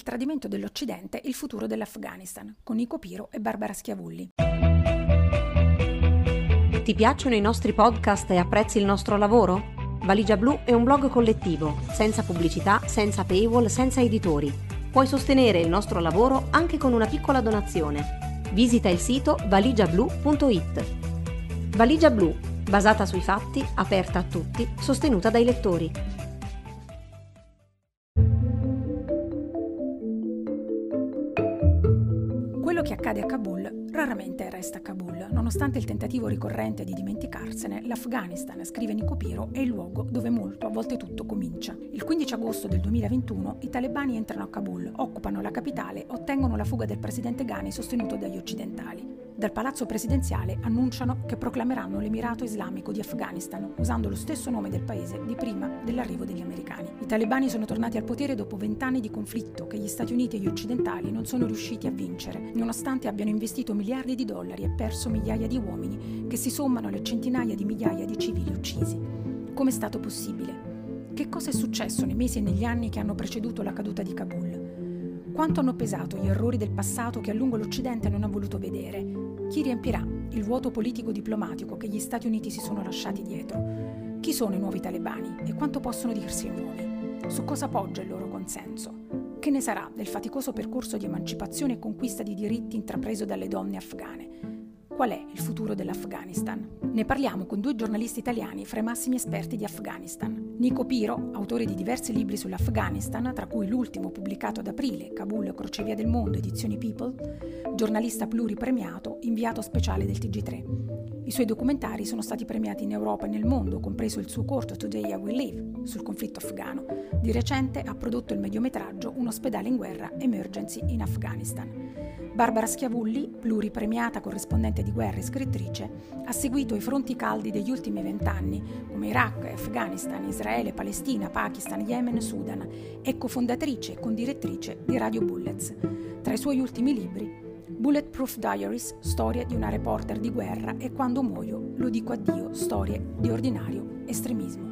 Il tradimento dell'Occidente, il futuro dell'Afghanistan, con Nico Piro e Barbara Schiavulli. Ti piacciono i nostri podcast e apprezzi il nostro lavoro? Valigia Blu è un blog collettivo, senza pubblicità, senza paywall, senza editori. Puoi sostenere il nostro lavoro anche con una piccola donazione. Visita il sito valigiablu.it. Valigia Blu, basata sui fatti, aperta a tutti, sostenuta dai lettori. Accade a Kabul raramente resta a Kabul. Nonostante il tentativo ricorrente di dimenticarsene, l'Afghanistan, scrive Nico Piro, è il luogo dove molto, a volte tutto, comincia. Il 15 agosto del 2021 i talebani entrano a Kabul, occupano la capitale, ottengono la fuga del presidente Ghani sostenuto dagli occidentali. Dal palazzo presidenziale annunciano che proclameranno l'Emirato Islamico di Afghanistan, usando lo stesso nome del paese di prima dell'arrivo degli americani. I talebani sono tornati al potere dopo vent'anni di conflitto che gli Stati Uniti e gli occidentali non sono riusciti a vincere, nonostante abbiano investito miliardi di dollari e perso migliaia di uomini, che si sommano alle centinaia di migliaia di civili uccisi. Come è stato possibile? Che cosa è successo nei mesi e negli anni che hanno preceduto la caduta di Kabul? Quanto hanno pesato gli errori del passato che a lungo l'Occidente non ha voluto vedere chi riempirà il vuoto politico-diplomatico che gli Stati Uniti si sono lasciati dietro? Chi sono i nuovi talebani e quanto possono dirsi nuovi? Su cosa poggia il loro consenso? Che ne sarà del faticoso percorso di emancipazione e conquista di diritti intrapreso dalle donne afghane? Qual è il futuro dell'Afghanistan. Ne parliamo con due giornalisti italiani fra i massimi esperti di Afghanistan. Nico Piro, autore di diversi libri sull'Afghanistan, tra cui l'ultimo pubblicato ad aprile, Kabul, Crocevia del Mondo, edizioni People, giornalista pluripremiato, inviato speciale del TG3. I suoi documentari sono stati premiati in Europa e nel mondo, compreso il suo corto Today I Will Live sul conflitto afghano. Di recente ha prodotto il mediometraggio Un ospedale in guerra, Emergency in Afghanistan. Barbara Schiavulli, pluripremiata corrispondente di guerra e scrittrice, ha seguito i fronti caldi degli ultimi vent'anni, come Iraq, Afghanistan, Israele, Palestina, Pakistan, Yemen e Sudan, è cofondatrice e condirettrice di Radio Bullets. Tra i suoi ultimi libri, Bulletproof Diaries, storie di una reporter di guerra e quando muoio lo dico addio, storie di ordinario estremismo.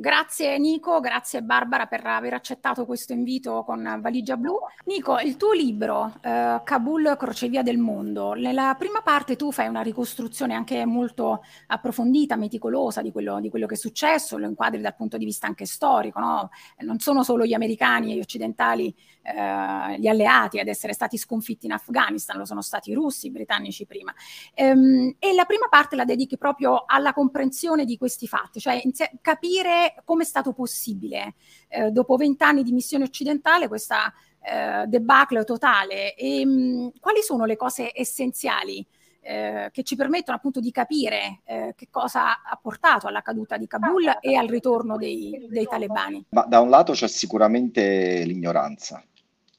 Grazie Nico, grazie Barbara per aver accettato questo invito con Valigia Blu. Nico, il tuo libro eh, Kabul, crocevia del mondo, nella prima parte tu fai una ricostruzione anche molto approfondita, meticolosa di quello, di quello che è successo, lo inquadri dal punto di vista anche storico, no? non sono solo gli americani e gli occidentali eh, gli alleati ad essere stati sconfitti in Afghanistan, lo sono stati i russi, i britannici prima. Ehm, e la prima parte la dedichi proprio alla comprensione di questi fatti, cioè capire come è stato possibile, eh, dopo vent'anni di missione occidentale, questa eh, debacle totale e mh, mm, quali sono le cose essenziali eh, che ci permettono appunto di capire eh, che cosa ha portato alla caduta di Kabul e al ritorno dei, dei talebani. Ma da un lato c'è sicuramente l'ignoranza,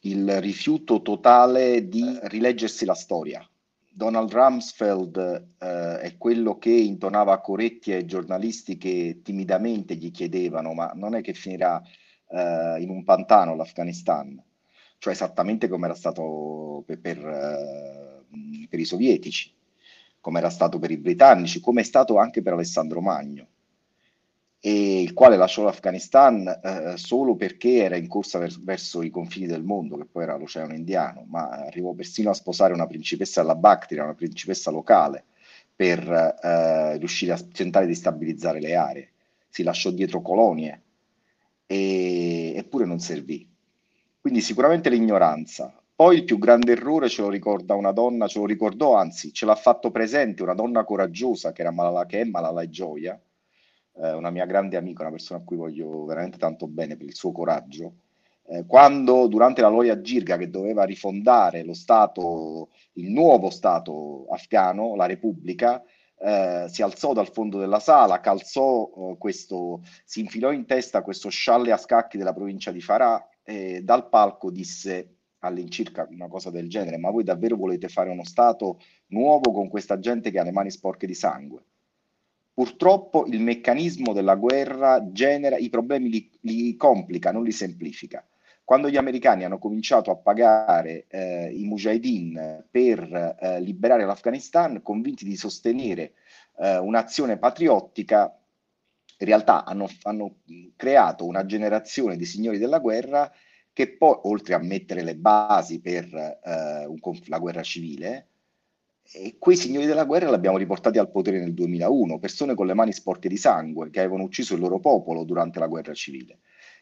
il rifiuto totale di rileggersi la storia. Donald Rumsfeld eh, è quello che intonava Coretti ai giornalisti che timidamente gli chiedevano ma non è che finirà eh, in un pantano l'Afghanistan, cioè esattamente come era stato per, per, eh, per i sovietici, come era stato per i britannici, come è stato anche per Alessandro Magno e il quale lasciò l'Afghanistan eh, solo perché era in corsa vers- verso i confini del mondo, che poi era l'Oceano Indiano, ma arrivò persino a sposare una principessa alla Bactria, una principessa locale, per eh, riuscire a tentare di stabilizzare le aree. Si lasciò dietro colonie, e, eppure non servì. Quindi sicuramente l'ignoranza. Poi il più grande errore ce lo ricorda una donna, ce lo ricordò, anzi ce l'ha fatto presente una donna coraggiosa che, era Malala, che è Malala Gioia, eh, una mia grande amica, una persona a cui voglio veramente tanto bene per il suo coraggio, eh, quando durante la Loya Jirga che doveva rifondare lo Stato, il nuovo Stato afghano, la Repubblica, eh, si alzò dal fondo della sala, calzò eh, questo, si infilò in testa questo scialle a scacchi della provincia di Farah e dal palco disse all'incirca una cosa del genere, ma voi davvero volete fare uno Stato nuovo con questa gente che ha le mani sporche di sangue? Purtroppo il meccanismo della guerra genera i problemi, li, li complica, non li semplifica. Quando gli americani hanno cominciato a pagare eh, i mujahideen per eh, liberare l'Afghanistan, convinti di sostenere eh, un'azione patriottica, in realtà hanno, hanno creato una generazione di signori della guerra che poi, oltre a mettere le basi per eh, un, la guerra civile, e quei signori della guerra li abbiamo riportati al potere nel 2001, persone con le mani sporche di sangue che avevano ucciso il loro popolo durante la guerra civile,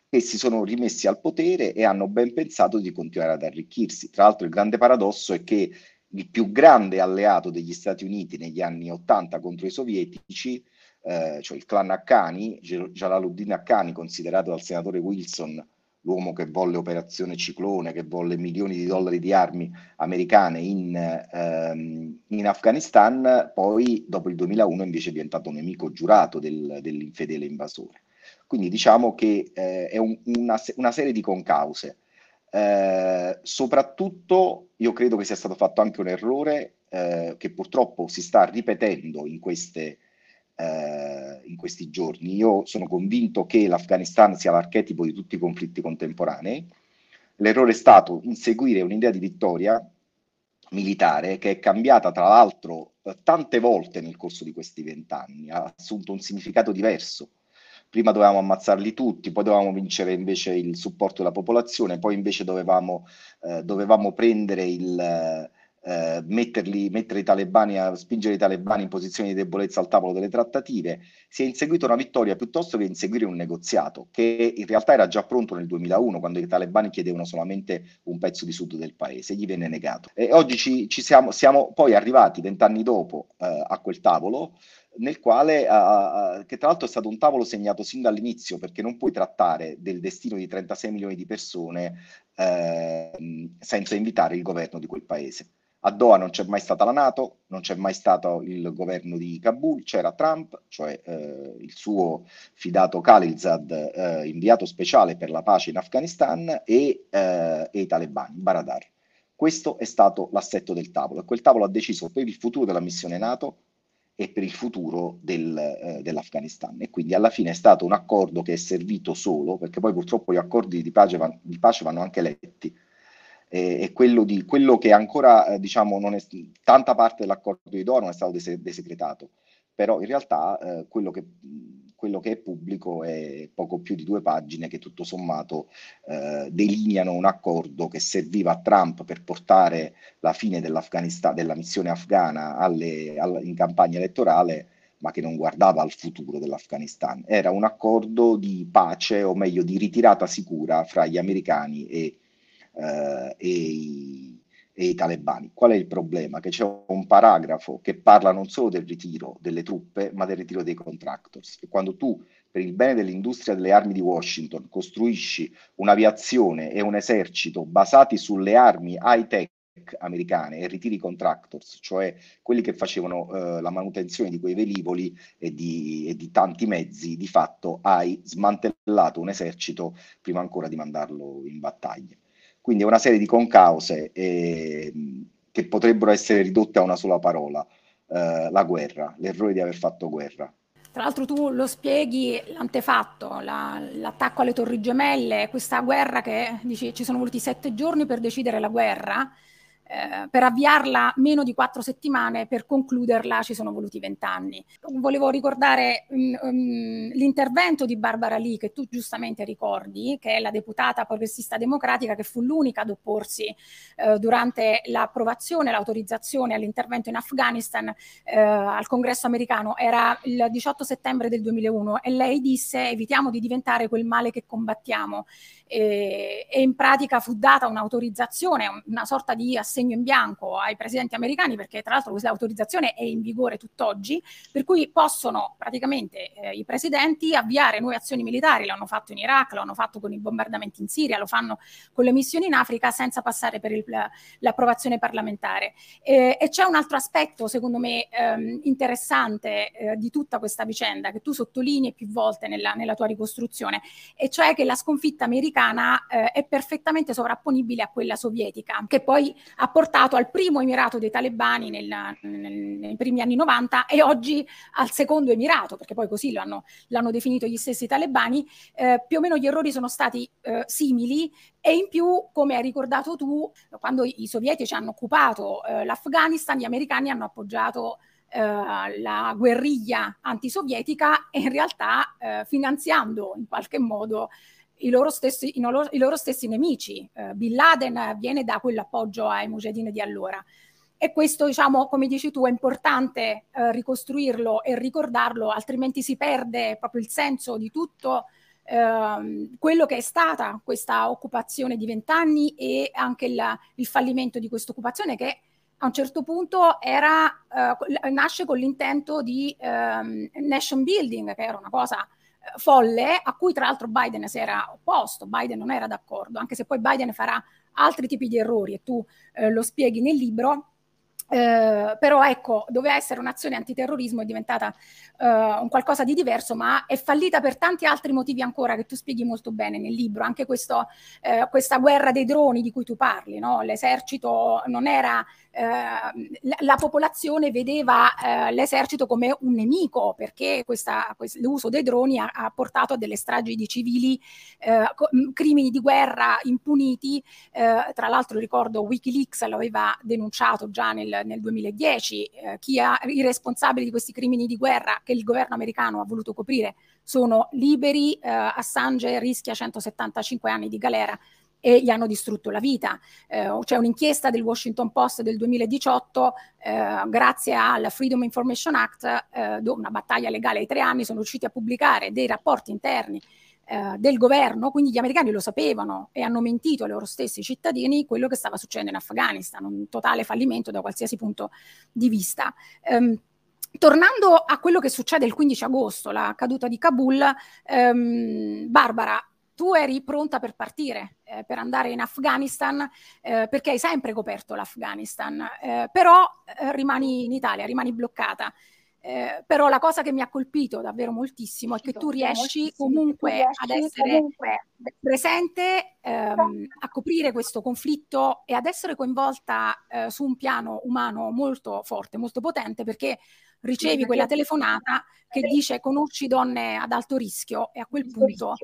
e si sono rimessi al potere e hanno ben pensato di continuare ad arricchirsi. Tra l'altro il grande paradosso è che il più grande alleato degli Stati Uniti negli anni 80 contro i sovietici, eh, cioè il clan Haqqani, Jalaluddin Haqqani, considerato dal senatore Wilson l'uomo che volle Operazione Ciclone, che volle milioni di dollari di armi americane in, ehm, in Afghanistan, poi dopo il 2001 invece è diventato nemico giurato del, dell'infedele invasore. Quindi diciamo che eh, è un, una, una, serie di concause. Eh, soprattutto io credo che sia stato fatto anche un errore eh, che purtroppo si sta ripetendo in queste eh, in questi giorni. Io sono convinto che l'Afghanistan sia l'archetipo di tutti i conflitti contemporanei. L'errore è stato inseguire un'idea di vittoria militare che è cambiata tra l'altro tante volte nel corso di questi vent'anni, ha assunto un significato diverso. Prima dovevamo ammazzarli tutti, poi dovevamo vincere invece il supporto della popolazione, poi invece dovevamo, eh, dovevamo prendere il, eh, metterli, mettere i talebani a spingere i talebani in posizioni di debolezza al tavolo delle trattative, si è inseguita una vittoria piuttosto che inseguire un negoziato che in realtà era già pronto nel 2001 quando i talebani chiedevano solamente un pezzo di sud del paese, gli venne negato. E oggi ci, ci siamo, siamo, poi arrivati vent'anni dopo eh, a quel tavolo nel quale, uh, che tra l'altro è stato un tavolo segnato sin dall'inizio, perché non puoi trattare del destino di 36 milioni di persone uh, senza invitare il governo di quel paese. A Doha non c'è mai stata la Nato, non c'è mai stato il governo di Kabul, c'era Trump, cioè eh, il suo fidato Khalilzad, eh, inviato speciale per la pace in Afghanistan, e, eh, e i talebani, Baradar. Questo è stato l'assetto del tavolo e quel tavolo ha deciso per il futuro della missione NATO e per il futuro del, eh, dell'Afghanistan. E quindi alla fine è stato un accordo che è servito solo, perché poi purtroppo gli accordi di pace, van, di pace vanno anche letti, eh, è quello, di, quello che ancora, eh, diciamo, non è, tanta parte dell'accordo di Doha non è stato dese, desecretato, però in realtà eh, quello, che, quello, che, è pubblico è poco più di due pagine che tutto sommato eh, delineano un accordo che serviva a Trump per portare la fine dell'Afghanistan, della missione afghana alle, alle, in campagna elettorale ma che non guardava al futuro dell'Afghanistan. Era un accordo di pace, o meglio di ritirata sicura fra gli americani e eh, e, i, e, i, talebani. Qual è il problema? Che c'è un paragrafo che parla non solo del ritiro delle truppe, ma del ritiro dei contractors. E quando tu, per il bene dell'industria delle armi di Washington, costruisci un'aviazione e un esercito basati sulle armi high-tech americane e ritiri contractors, cioè quelli che facevano eh, la manutenzione di quei velivoli e di, e di, tanti mezzi, di fatto hai smantellato un esercito prima ancora di mandarlo in battaglia. Quindi è una serie di concause eh, che potrebbero essere ridotte a una sola parola, eh, la guerra, l'errore di aver fatto guerra. Tra l'altro tu lo spieghi l'antefatto, la, l'attacco alle torri gemelle, questa guerra che dici ci sono voluti sette giorni per decidere la guerra, eh, per avviarla meno di quattro settimane, per concluderla ci sono voluti vent'anni. Volevo ricordare um, um, l'intervento di Barbara Lee, che tu giustamente ricordi, che è la deputata progressista democratica che fu l'unica ad opporsi eh, durante l'approvazione, l'autorizzazione all'intervento in Afghanistan eh, al congresso americano. Era il 18 settembre del 2001 e lei disse evitiamo di diventare quel male che combattiamo e, e in pratica fu data un'autorizzazione, una sorta di assegno in bianco ai presidenti americani, perché tra l'altro questa autorizzazione è in vigore tutt'oggi, per cui possono praticamente eh, i presidenti avviare nuove azioni militari, l'hanno fatto in Iraq, l'hanno fatto con i bombardamenti in Siria, lo fanno con le missioni in Africa senza passare per il, l'approvazione parlamentare. Eh, e c'è un altro aspetto, secondo me, ehm, interessante eh, di tutta questa vicenda, che tu sottolinei più volte nella, nella tua ricostruzione, e cioè che la sconfitta americana americana eh, è perfettamente sovrapponibile a quella sovietica, che poi ha portato al primo emirato dei talebani nel, nel, nei primi anni 90 e oggi al secondo emirato, perché poi così l'hanno, l'hanno definito gli stessi talebani, eh, più o meno gli errori sono stati eh, simili e in più, come hai ricordato tu, quando i sovietici hanno occupato eh, l'Afghanistan, gli americani hanno appoggiato eh, la guerriglia antisovietica e in realtà eh, finanziando in qualche modo i loro stessi, i loro, i loro stessi nemici. Eh, Bin Laden viene da quell'appoggio ai mujahideen di allora. E questo, diciamo, come dici tu, è importante eh, ricostruirlo e ricordarlo, altrimenti si perde proprio il senso di tutto ehm, quello che è stata questa occupazione di vent'anni e anche il, il fallimento di questa occupazione che a un certo punto era, eh, nasce con l'intento di ehm, nation building, che era una cosa eh, folle, a cui tra l'altro Biden si era opposto, Biden non era d'accordo, anche se poi Biden farà altri tipi di errori e tu eh, lo spieghi nel libro. Eh, però ecco, doveva essere un'azione antiterrorismo, è diventata uh, un qualcosa di diverso, ma è fallita per tanti altri motivi ancora che tu spieghi molto bene nel libro, anche questo, uh, questa guerra dei droni di cui tu parli, no? l'esercito non era eh, la, la, popolazione vedeva eh, l'esercito come un nemico perché questa, quest, l'uso dei droni ha, ha, portato a delle stragi di civili, eh, crimini di guerra impuniti. Eh, tra l'altro ricordo Wikileaks l'aveva denunciato già nel, nel 2010, eh, chi ha, i responsabili di questi crimini di guerra che il governo americano ha voluto coprire sono liberi, Assange rischia 175 anni di galera e gli hanno distrutto la vita. Eh, c'è un'inchiesta del Washington Post del 2018, eh, grazie al Freedom Information Act, eh, una battaglia legale ai tre anni, sono riusciti a pubblicare dei rapporti interni eh, del governo, quindi gli americani lo sapevano e hanno mentito ai loro stessi cittadini quello che stava succedendo in Afghanistan, un totale fallimento da qualsiasi punto di vista. Um, Tornando a quello che succede il 15 agosto, la caduta di Kabul, ehm, Barbara, tu eri pronta per partire, eh, per andare in Afghanistan, eh, perché hai sempre coperto l'Afghanistan, eh, però eh, rimani in Italia, rimani bloccata. Eh, però la cosa che mi ha colpito davvero moltissimo è che tu riesci comunque riesci ad essere comunque. presente, ehm, a coprire questo conflitto e ad essere coinvolta eh, su un piano umano molto forte, molto potente, perché ricevi quella telefonata che dice conosci donne ad alto rischio e a quel punto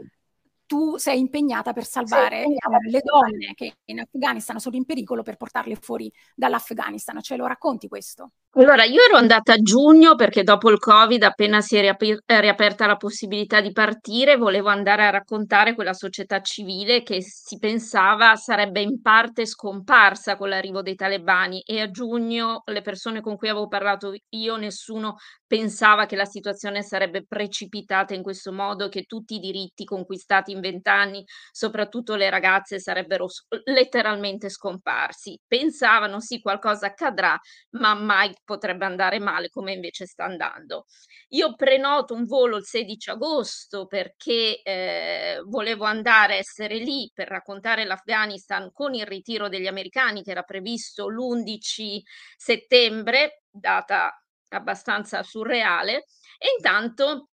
tu sei impegnata per salvare impegnata le donne che in Afghanistan sono in pericolo per portarle fuori dall'Afghanistan. Ce lo racconti questo? Allora, io ero andata a giugno perché dopo il Covid, appena si è riaper- riaperta la possibilità di partire, volevo andare a raccontare quella società civile che si pensava sarebbe in parte scomparsa con l'arrivo dei talebani e a giugno le persone con cui avevo parlato io, nessuno pensava che la situazione sarebbe precipitata in questo modo, che tutti i diritti conquistati in vent'anni, soprattutto le ragazze, sarebbero letteralmente scomparsi. Pensavano sì, qualcosa accadrà, ma mai potrebbe andare male come invece sta andando. Io prenoto un volo il 16 agosto perché eh, volevo andare a essere lì per raccontare l'Afghanistan con il ritiro degli americani che era previsto l'11 settembre, data abbastanza surreale, e intanto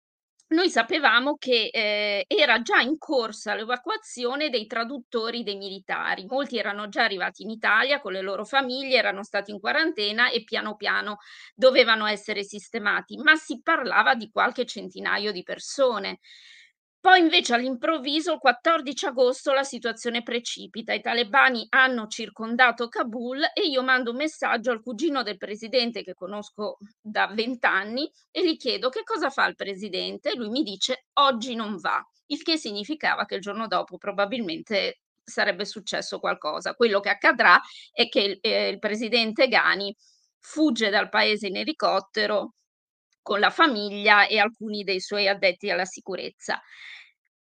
noi sapevamo che eh, era già in corsa l'evacuazione dei traduttori dei militari. Molti erano già arrivati in Italia con le loro famiglie, erano stati in quarantena e piano piano dovevano essere sistemati, ma si parlava di qualche centinaio di persone. Poi invece all'improvviso, il 14 agosto, la situazione precipita. I talebani hanno circondato Kabul e io mando un messaggio al cugino del presidente che conosco da vent'anni e gli chiedo che cosa fa il presidente. Lui mi dice oggi non va, il che significava che il giorno dopo probabilmente sarebbe successo qualcosa. Quello che accadrà è che il, eh, il presidente Ghani fugge dal paese in elicottero con la famiglia e alcuni dei suoi addetti alla sicurezza.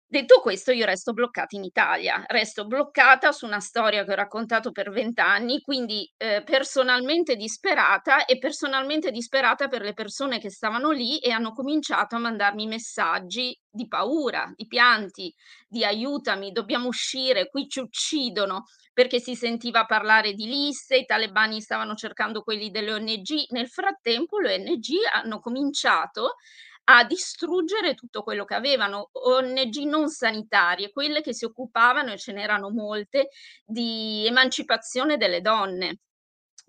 Detto questo, io resto bloccata in Italia, resto bloccata su una storia che ho raccontato per vent'anni, quindi eh, personalmente disperata e personalmente disperata per le persone che stavano lì e hanno cominciato a mandarmi messaggi di paura, di pianti, di aiutami, dobbiamo uscire, qui ci uccidono, perché si sentiva parlare di liste, i talebani stavano cercando quelli delle ONG. Nel frattempo le ONG hanno cominciato a distruggere tutto quello che avevano, ONG non sanitarie, quelle che si occupavano, e ce n'erano molte, di emancipazione delle donne,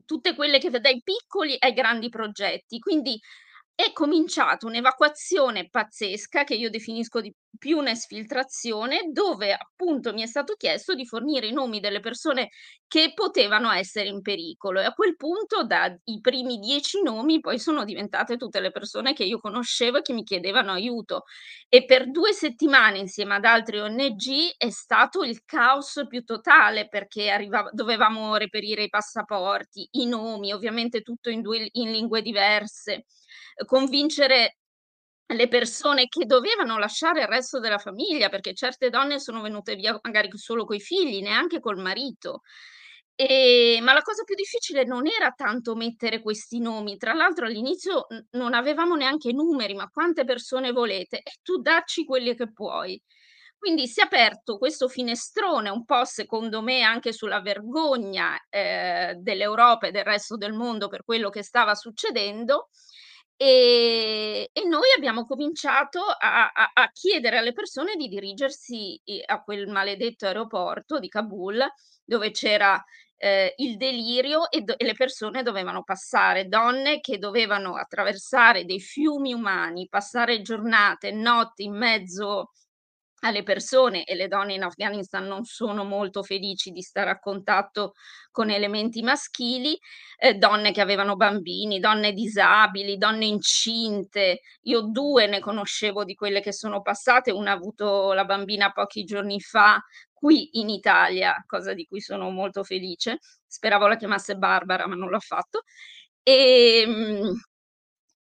tutte quelle che dai piccoli ai grandi progetti. Quindi è cominciata un'evacuazione pazzesca, che io definisco di più un'esfiltrazione, dove appunto mi è stato chiesto di fornire i nomi delle persone che potevano essere in pericolo e a quel punto dai primi 10 nomi poi sono diventate tutte le persone che io conoscevo e che mi chiedevano aiuto. E per 2 settimane insieme ad altri ONG è stato il caos più totale perché arrivava dovevamo reperire i passaporti, i nomi, ovviamente tutto in due in lingue diverse, convincere le persone che dovevano lasciare il resto della famiglia, perché certe donne sono venute via magari solo coi figli, neanche col marito. Ehm, ma la cosa più difficile non era tanto mettere questi nomi, tra l'altro all'inizio non avevamo neanche numeri, ma quante persone volete? E tu dacci quelli che puoi. Quindi si è aperto questo finestrone, un po' secondo me anche sulla vergogna, ehm, dell'Europa e del resto del mondo per quello che stava succedendo, ehm, e noi abbiamo cominciato a a a chiedere alle persone di dirigersi i a quel maledetto aeroporto di Kabul, dove c'era, ehm, il delirio e do e le persone dovevano passare, donne che dovevano attraversare dei fiumi umani, passare giornate, notti in mezzo alle persone e le donne in Afghanistan non sono molto felici di stare a contatto con elementi maschili, ehm, donne che avevano bambini, donne disabili, donne incinte. Io 2 ne conoscevo di quelle che sono passate, una ha avuto la bambina pochi giorni fa qui in Italia, cosa di cui sono molto felice. Speravo la chiamasse Barbara, ma non l'ha fatto. Ehm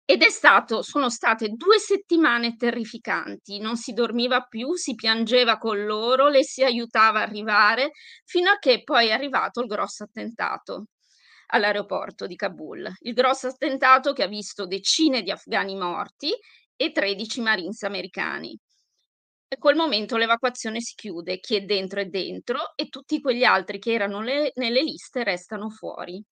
ed è stato sono state 2 settimane terrificanti, non si dormiva più, si piangeva con loro, le si aiutava a arrivare, fino a che poi è arrivato il grosso attentato all'aeroporto di Kabul. Il grosso attentato che ha visto decine di afghani morti e 13 marines americani. E quel momento l'evacuazione si chiude, chi è dentro è dentro e tutti quegli altri che erano le nelle liste restano fuori.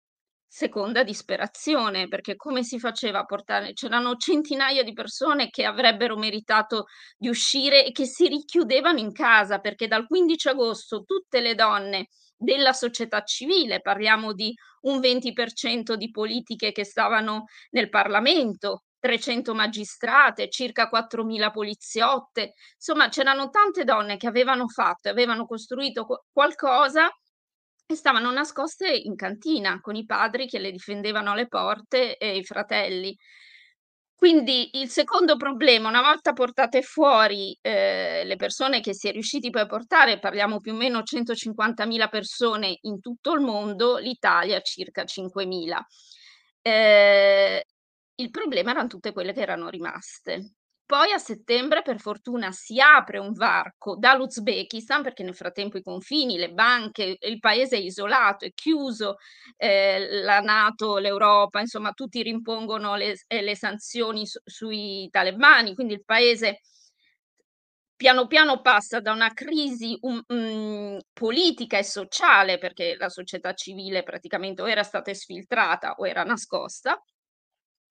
Seconda disperazione, perché come si faceva a portare? C'erano centinaia di persone che avrebbero meritato di uscire e che si richiudevano in casa, perché dal 15 agosto tutte le donne della società civile, parliamo di un 20% di politiche che stavano nel Parlamento, 300 magistrate, circa 4000 poliziotte, insomma c'erano tante donne che avevano fatto avevano costruito qu qualcosa e stavano nascoste in cantina con i padri che le difendevano alle porte e i fratelli. Quindi il secondo problema, una volta portate fuori, ehm, le persone che si è riusciti poi a portare, parliamo più o meno 150.000 persone in tutto il mondo, l'Italia circa 5.000. Ehm, il problema eran tutte quelle che erano rimaste. Poi a settembre per fortuna si apre un varco dall'Uzbekistan, perché nel frattempo i confini, le banche, il paese è isolato, è chiuso, ehm, la NATO, l'Europa, insomma tutti rimpongono le s ehm, le sanzioni su sui talebani, quindi il paese piano piano passa da una crisi um mhmm, politica e sociale, perché la società civile praticamente o era stata esfiltrata o era nascosta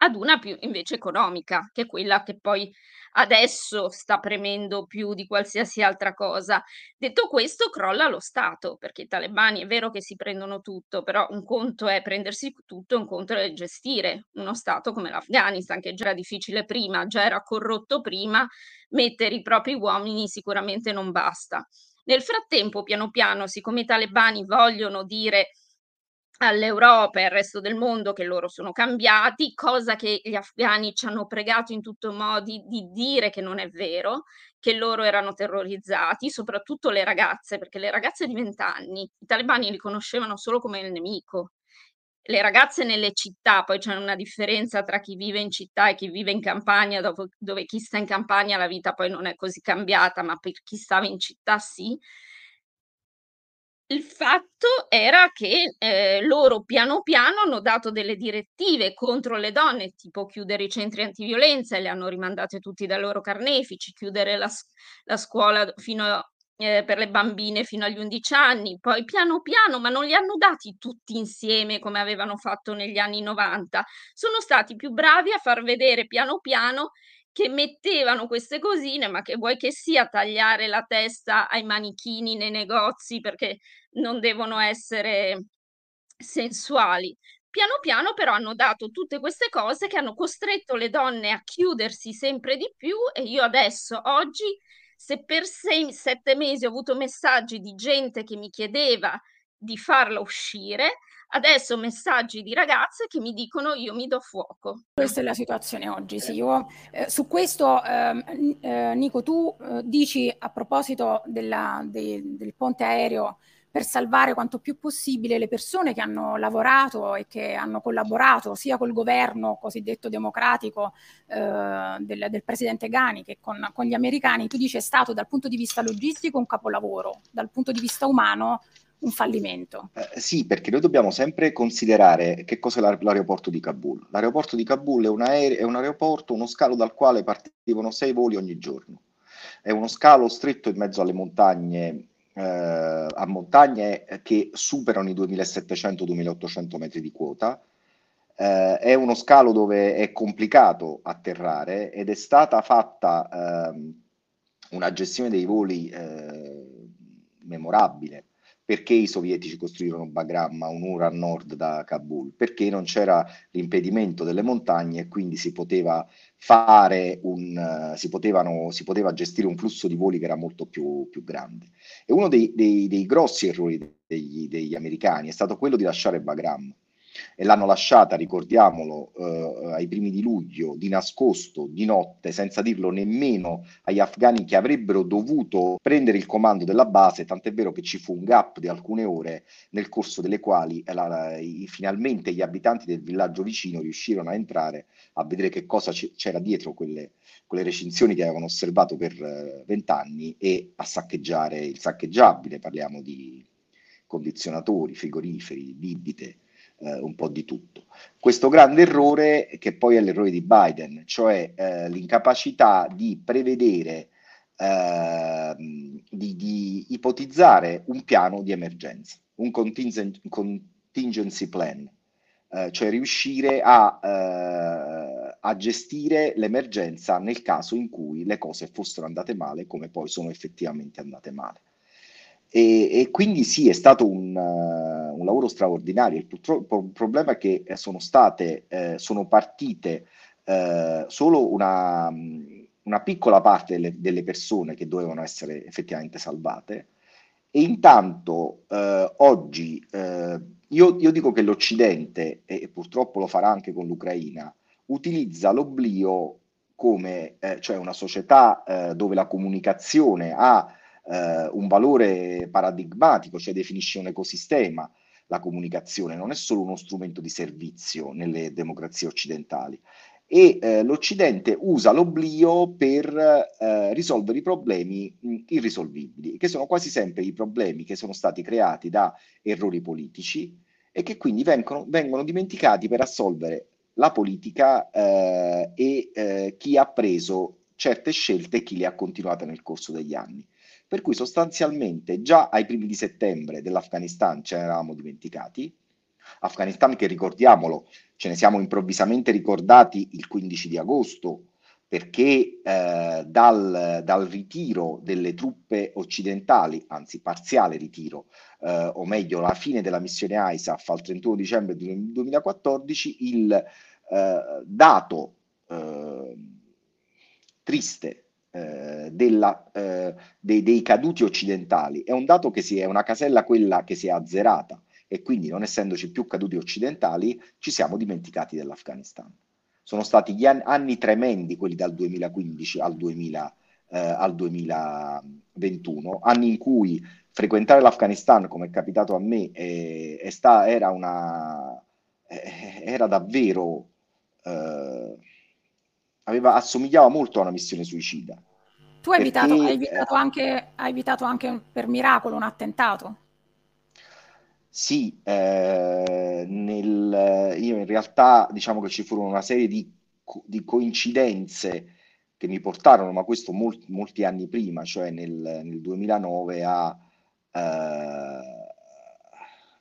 ad una più invece economica, che è quella che poi adesso sta premendo più di qualsiasi altra cosa. Detto questo, crolla lo Stato, perché i talebani è vero che si prendono tutto, però un conto è prendersi tutto, un conto è gestire uno Stato come l'Afghanistan, che già era difficile prima, già era corrotto prima, mettere i propri uomini sicuramente non basta. Nel frattempo, piano piano, siccome i talebani vogliono dire all'Europa e al resto del mondo che loro sono cambiati, cosa che gli afghani ci hanno pregato in tutto i modi di dire che non è vero, che loro erano terrorizzati, soprattutto le ragazze, perché le ragazze di 20 anni, i talebani li conoscevano solo come il nemico. Le ragazze nelle città, poi c'è una differenza tra chi vive in città e chi vive in campagna, dopo dove chi sta in campagna la vita poi non è così cambiata, ma per chi stava in città sì. Il fatto era che, ehm, loro piano piano hanno dato delle direttive contro le donne, tipo chiudere i centri antiviolenza le hanno rimandate tutti dai loro carnefici, chiudere la la scuola fino a ehm, per le bambine fino agli 11 anni, poi piano piano, ma non li hanno dati tutti insieme come avevano fatto negli anni '90. Sono stati più bravi a far vedere piano piano che mettevano queste cosine, ma che vuoi che sia tagliare la testa ai manichini nei negozi perché non devono essere sensuali. Piano piano però hanno dato tutte queste cose che hanno costretto le donne a chiudersi sempre di più e io adesso, oggi, se per sei, sette mesi ho avuto messaggi di gente che mi chiedeva di farla uscire, adesso messaggi di ragazze che mi dicono io mi do fuoco. Questa è la situazione oggi, sì. Io, eh, su questo, eh, eh, Nico, tu eh, dici a proposito della, de, del ponte aereo per salvare quanto più possibile le persone che hanno lavorato e che hanno collaborato sia col governo cosiddetto democratico eh, del, del, presidente Ghani che con, con, gli americani. Tu dici è stato dal punto di vista logistico un capolavoro, dal punto di vista umano un fallimento. Eh, sì, perché noi dobbiamo sempre considerare che cos'è l'aeroporto di Kabul. L'aeroporto di Kabul è un, aere- è un aeroporto, uno scalo dal quale partivano sei voli ogni giorno. È uno scalo stretto in mezzo alle montagne eh, a montagne che superano i 2700-2800 metri di quota. Eh, è uno scalo dove è complicato atterrare ed è stata fatta eh, una gestione dei voli eh, memorabile perché i sovietici costruirono Bagram a un'ora a nord da Kabul? Perché non c'era l'impedimento delle montagne e quindi si poteva fare un, uh, si, potevano, si poteva gestire un flusso di voli che era molto più, più grande. E uno dei, dei, dei grossi errori degli, degli americani è stato quello di lasciare Bagram e l'hanno lasciata, ricordiamolo, eh, ai primi di luglio, di nascosto, di notte, senza dirlo nemmeno agli afghani che avrebbero dovuto prendere il comando della base, tant'è vero che ci fu un gap di alcune ore nel corso delle quali eh, la, i, finalmente gli abitanti del villaggio vicino riuscirono a entrare a vedere che cosa c'era dietro quelle, quelle recinzioni che avevano osservato per eh, vent'anni e a saccheggiare il saccheggiabile, parliamo di condizionatori, frigoriferi, bibite, eh, un po' di tutto. Questo grande errore, che poi è l'errore di Biden, cioè eh, l'incapacità di prevedere, eh, di, di, ipotizzare un piano di emergenza, un contingency plan, eh, cioè riuscire a, eh, a gestire l'emergenza nel caso in cui le cose fossero andate male, come poi sono effettivamente andate male. E, e, quindi sì, è stato un, uh, un lavoro straordinario. Il, il, problema è che eh, sono state, eh, sono partite eh, solo una, una, piccola parte delle, delle, persone che dovevano essere effettivamente salvate. E intanto eh, oggi eh, io, io, dico che l'Occidente, e purtroppo lo farà anche con l'Ucraina, utilizza l'oblio come cioè una società dove la comunicazione ha eh, un valore paradigmatico, cioè definisce un ecosistema. La comunicazione non è solo uno strumento di servizio nelle democrazie occidentali e eh, l'Occidente usa l'oblio per eh, risolvere i problemi mh, irrisolvibili, che sono quasi sempre i problemi che sono stati creati da errori politici e che quindi vengono, vengono dimenticati per assolvere la politica eh, e eh, chi ha preso certe scelte e chi le ha continuate nel corso degli anni per cui sostanzialmente già ai primi di settembre dell'Afghanistan ce ne eravamo dimenticati, Afghanistan che ricordiamolo, ce ne siamo improvvisamente ricordati il 15 di agosto, perché eh, dal, dal, ritiro delle truppe occidentali, anzi parziale ritiro, eh, o meglio la fine della missione ISAF al 31 dicembre 2014, il eh, dato eh, triste eh, della, eh, dei, dei, caduti occidentali. È un dato che si è una casella quella che si è azzerata e quindi non essendoci più caduti occidentali ci siamo dimenticati dell'Afghanistan. Sono stati gli an- anni tremendi quelli dal 2015 al, 2000, eh, al 2021, anni in cui frequentare l'Afghanistan, come è capitato a me, sta- era, una, era davvero eh, aveva, assomigliava molto a una missione suicida. Tu hai, perché, evitato, hai, evitato anche, hai evitato anche per miracolo un attentato? Sì, eh, nel, io in realtà diciamo che ci furono una serie di, di coincidenze che mi portarono, ma questo molti, molti anni prima, cioè nel, nel 2009, a, eh,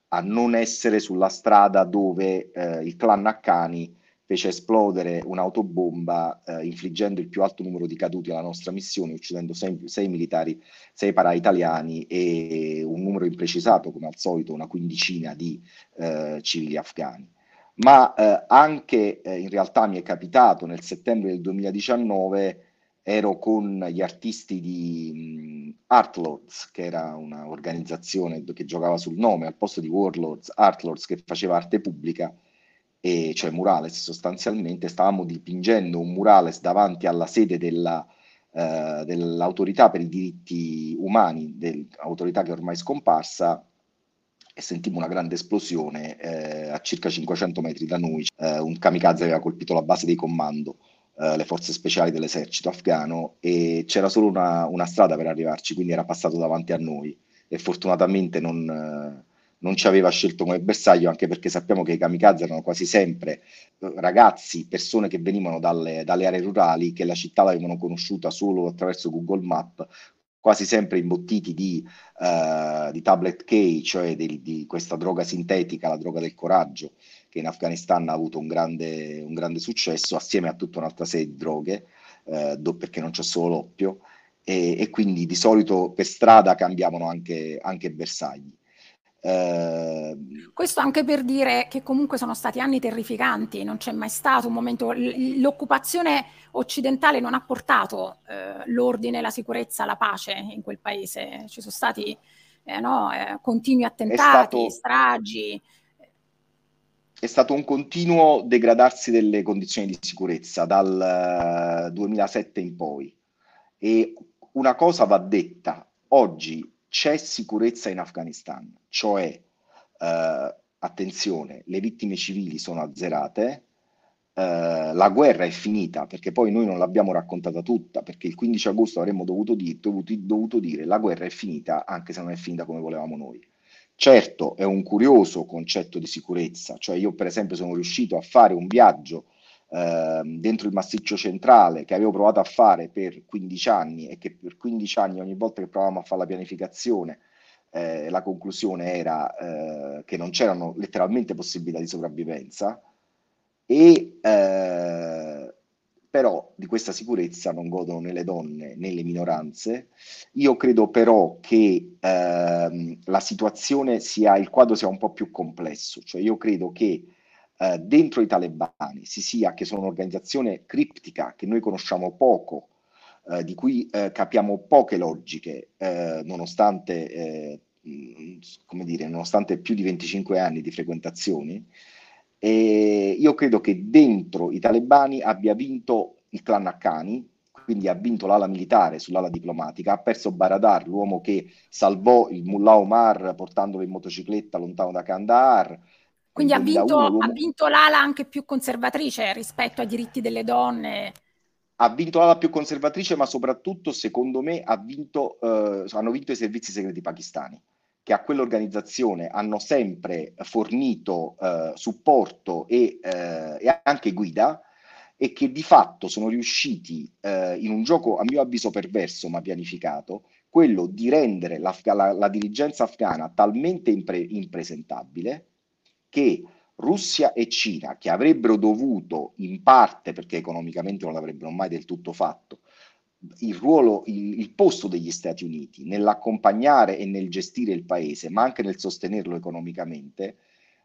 a, non essere sulla strada dove eh, il clan Naccani fece esplodere un'autobomba eh, infliggendo il più alto numero di caduti alla nostra missione, uccidendo sei, sei militari, sei para-italiani e un numero imprecisato, come al solito, una quindicina di eh, civili afghani. ma eh, anche eh, in realtà mi è capitato nel settembre del 2019 ero con gli artisti di um, Artlords, che era un'organizzazione che giocava sul nome, al posto di Warlords, Artlords che faceva arte pubblica, e, cioè murales sostanzialmente, stavamo dipingendo un murales davanti alla sede della, uh, dell'autorità per i diritti umani, dell'autorità che è ormai scomparsa, e sentimmo una grande esplosione eh, a circa 500 metri da noi. Eh, un kamikaze aveva colpito la base di comando, eh, le forze speciali dell'esercito afghano e c'era solo una, una, strada per arrivarci, quindi era passato davanti a noi e fortunatamente non, eh, non ci aveva scelto come bersaglio, anche perché sappiamo che i kamikaze erano quasi sempre eh, ragazzi, persone che venivano dalle, dalle aree rurali, che la città l'avevano conosciuta solo attraverso Google Map quasi sempre imbottiti di, uh, di tablet K, cioè di, di, questa droga sintetica, la droga del coraggio, che in Afghanistan ha avuto un grande, un grande successo, assieme a tutta un'altra serie di droghe, uh, perché non c'è solo l'oppio, e, e, quindi di solito per strada cambiavano anche, anche bersagli. Uh, Questo anche per dire che comunque sono stati anni terrificanti, non c'è mai stato un momento, l'occupazione occidentale non ha portato uh, l'ordine, la sicurezza, la pace in quel paese, ci sono stati eh, no, eh, continui attentati, stato, stragi. È stato un continuo degradarsi delle condizioni di sicurezza dal uh, eh, 2007 in poi e una cosa va detta, oggi c'è sicurezza in Afghanistan, cioè, eh, attenzione, le vittime civili sono azzerate, eh, la guerra è finita, perché poi noi non l'abbiamo raccontata tutta, perché il 15 agosto avremmo dovuto, dir, dovuto, dovuto dire la guerra è finita, anche se non è finita come volevamo noi. Certo, è un curioso concetto di sicurezza, cioè io per esempio sono riuscito a fare un viaggio Ehm, dentro il massiccio centrale che avevo provato a fare per 15 anni e che per 15 anni ogni volta che provavamo a fare la pianificazione eh, la conclusione era eh, che non c'erano letteralmente possibilità di sopravvivenza e eh, però di questa sicurezza non godono né le donne né le minoranze. Io credo però che ehm, la situazione sia, il quadro sia un po' più complesso, cioè io credo che eh, dentro i talebani si sia, che sono un'organizzazione criptica che noi conosciamo poco, eh, di cui eh, capiamo poche logiche, eh, nonostante, eh, come dire, nonostante più di 25 anni di frequentazioni, e io credo che dentro i talebani abbia vinto il clan Haqqani, quindi ha vinto l'ala militare sull'ala diplomatica, ha perso Baradar, l'uomo che salvò il Mullah Omar portandolo in motocicletta lontano da Kandahar, quindi ha vinto, ha vinto, l'ala anche più conservatrice rispetto ai diritti delle donne. Ha vinto l'ala più conservatrice, ma soprattutto, secondo me, ha vinto, eh, hanno vinto i servizi segreti pakistani, che a quell'organizzazione hanno sempre fornito eh, supporto e, eh, e, anche guida e che di fatto sono riusciti eh, in un gioco, a mio avviso perverso, ma pianificato, quello di rendere la, la, la dirigenza afghana talmente impre, impresentabile che Russia e Cina, che avrebbero dovuto in parte, perché economicamente non l'avrebbero mai del tutto fatto, il ruolo, il, il, posto degli Stati Uniti nell'accompagnare e nel gestire il paese, ma anche nel sostenerlo economicamente,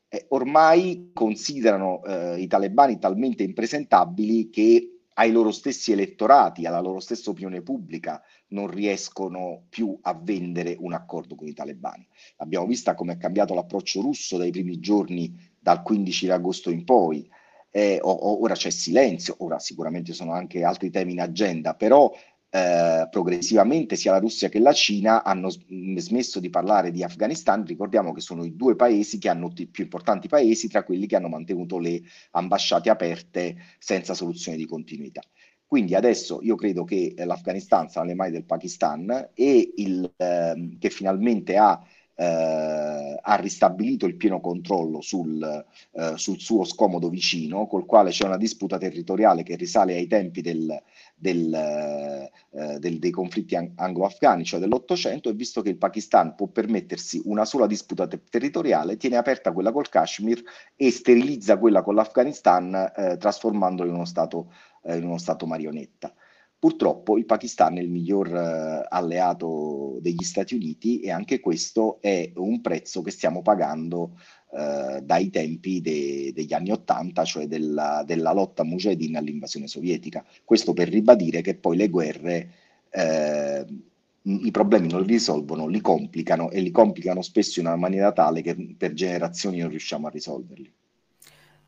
eh, ormai considerano eh, i talebani talmente impresentabili che ai loro stessi elettorati, alla loro stessa opinione pubblica, non riescono più a vendere un accordo con i talebani. Abbiamo visto come è cambiato l'approccio russo dai primi giorni, dal 15 agosto in poi. Eh, ora c'è silenzio, ora sicuramente sono anche altri temi in agenda, però eh, progressivamente sia la Russia che la Cina hanno smesso di parlare di Afghanistan. Ricordiamo che sono i due paesi che hanno i più importanti paesi tra quelli che hanno mantenuto le ambasciate aperte senza soluzione di continuità. Quindi adesso io credo che l'Afghanistan sia nelle mani del Pakistan e il, eh, che finalmente ha eh, ha ristabilito il pieno controllo sul, eh, sul, suo scomodo vicino, col quale c'è una disputa territoriale che risale ai tempi del, del, eh, del, dei conflitti anglo-afghani, cioè dell'Ottocento, e visto che il Pakistan può permettersi una sola disputa te- territoriale, tiene aperta quella col Kashmir e sterilizza quella con l'Afghanistan, eh, trasformandolo in uno stato, eh, in uno stato marionetta. Purtroppo il Pakistan è il miglior uh, alleato degli Stati Uniti e anche questo è un prezzo che stiamo pagando uh, dai tempi de- degli anni Ottanta, cioè della, della lotta mujahideen all'invasione sovietica. Questo per ribadire che poi le guerre eh, i problemi non li risolvono, li complicano e li complicano spesso in una maniera tale che per generazioni non riusciamo a risolverli.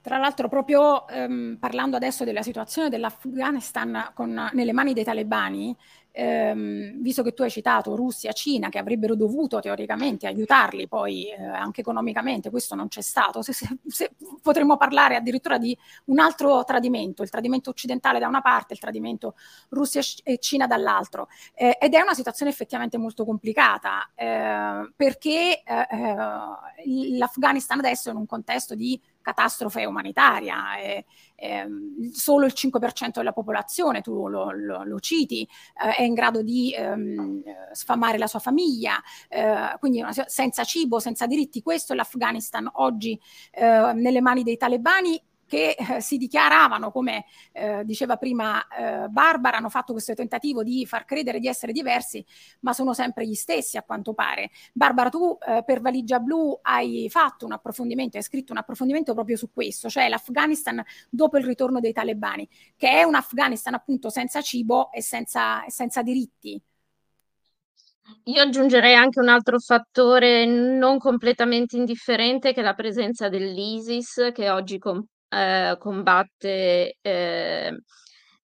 Tra l'altro, proprio ehm, parlando adesso della situazione dell'Afghanistan con, nelle mani dei talebani, ehm, visto che tu hai citato Russia, Cina, che avrebbero dovuto teoricamente aiutarli poi eh, anche economicamente, questo non c'è stato, se, se, se potremmo parlare addirittura di un altro tradimento, il tradimento occidentale da una parte, il tradimento Russia e Cina dall'altro. Eh, ed è una situazione effettivamente molto complicata eh, perché eh, eh, l'Afghanistan adesso è in un contesto di catastrofe umanitaria, è, è, solo il 5% della popolazione, tu lo, lo, lo citi, eh, è in grado di ehm, sfamare la sua famiglia, eh, quindi una, senza cibo, senza diritti. Questo è l'Afghanistan oggi eh, nelle mani dei talebani che eh, si dichiaravano, come eh, diceva prima eh, Barbara, hanno fatto questo tentativo di far credere di essere diversi, ma sono sempre gli stessi a quanto pare. Barbara, tu eh, per Valigia Blu hai fatto un approfondimento, hai scritto un approfondimento proprio su questo, cioè l'Afghanistan dopo il ritorno dei talebani, che è un Afghanistan appunto senza cibo e senza, senza diritti. Io aggiungerei anche un altro fattore non completamente indifferente che è la presenza dell'ISIS che oggi com- eh, combatte eh,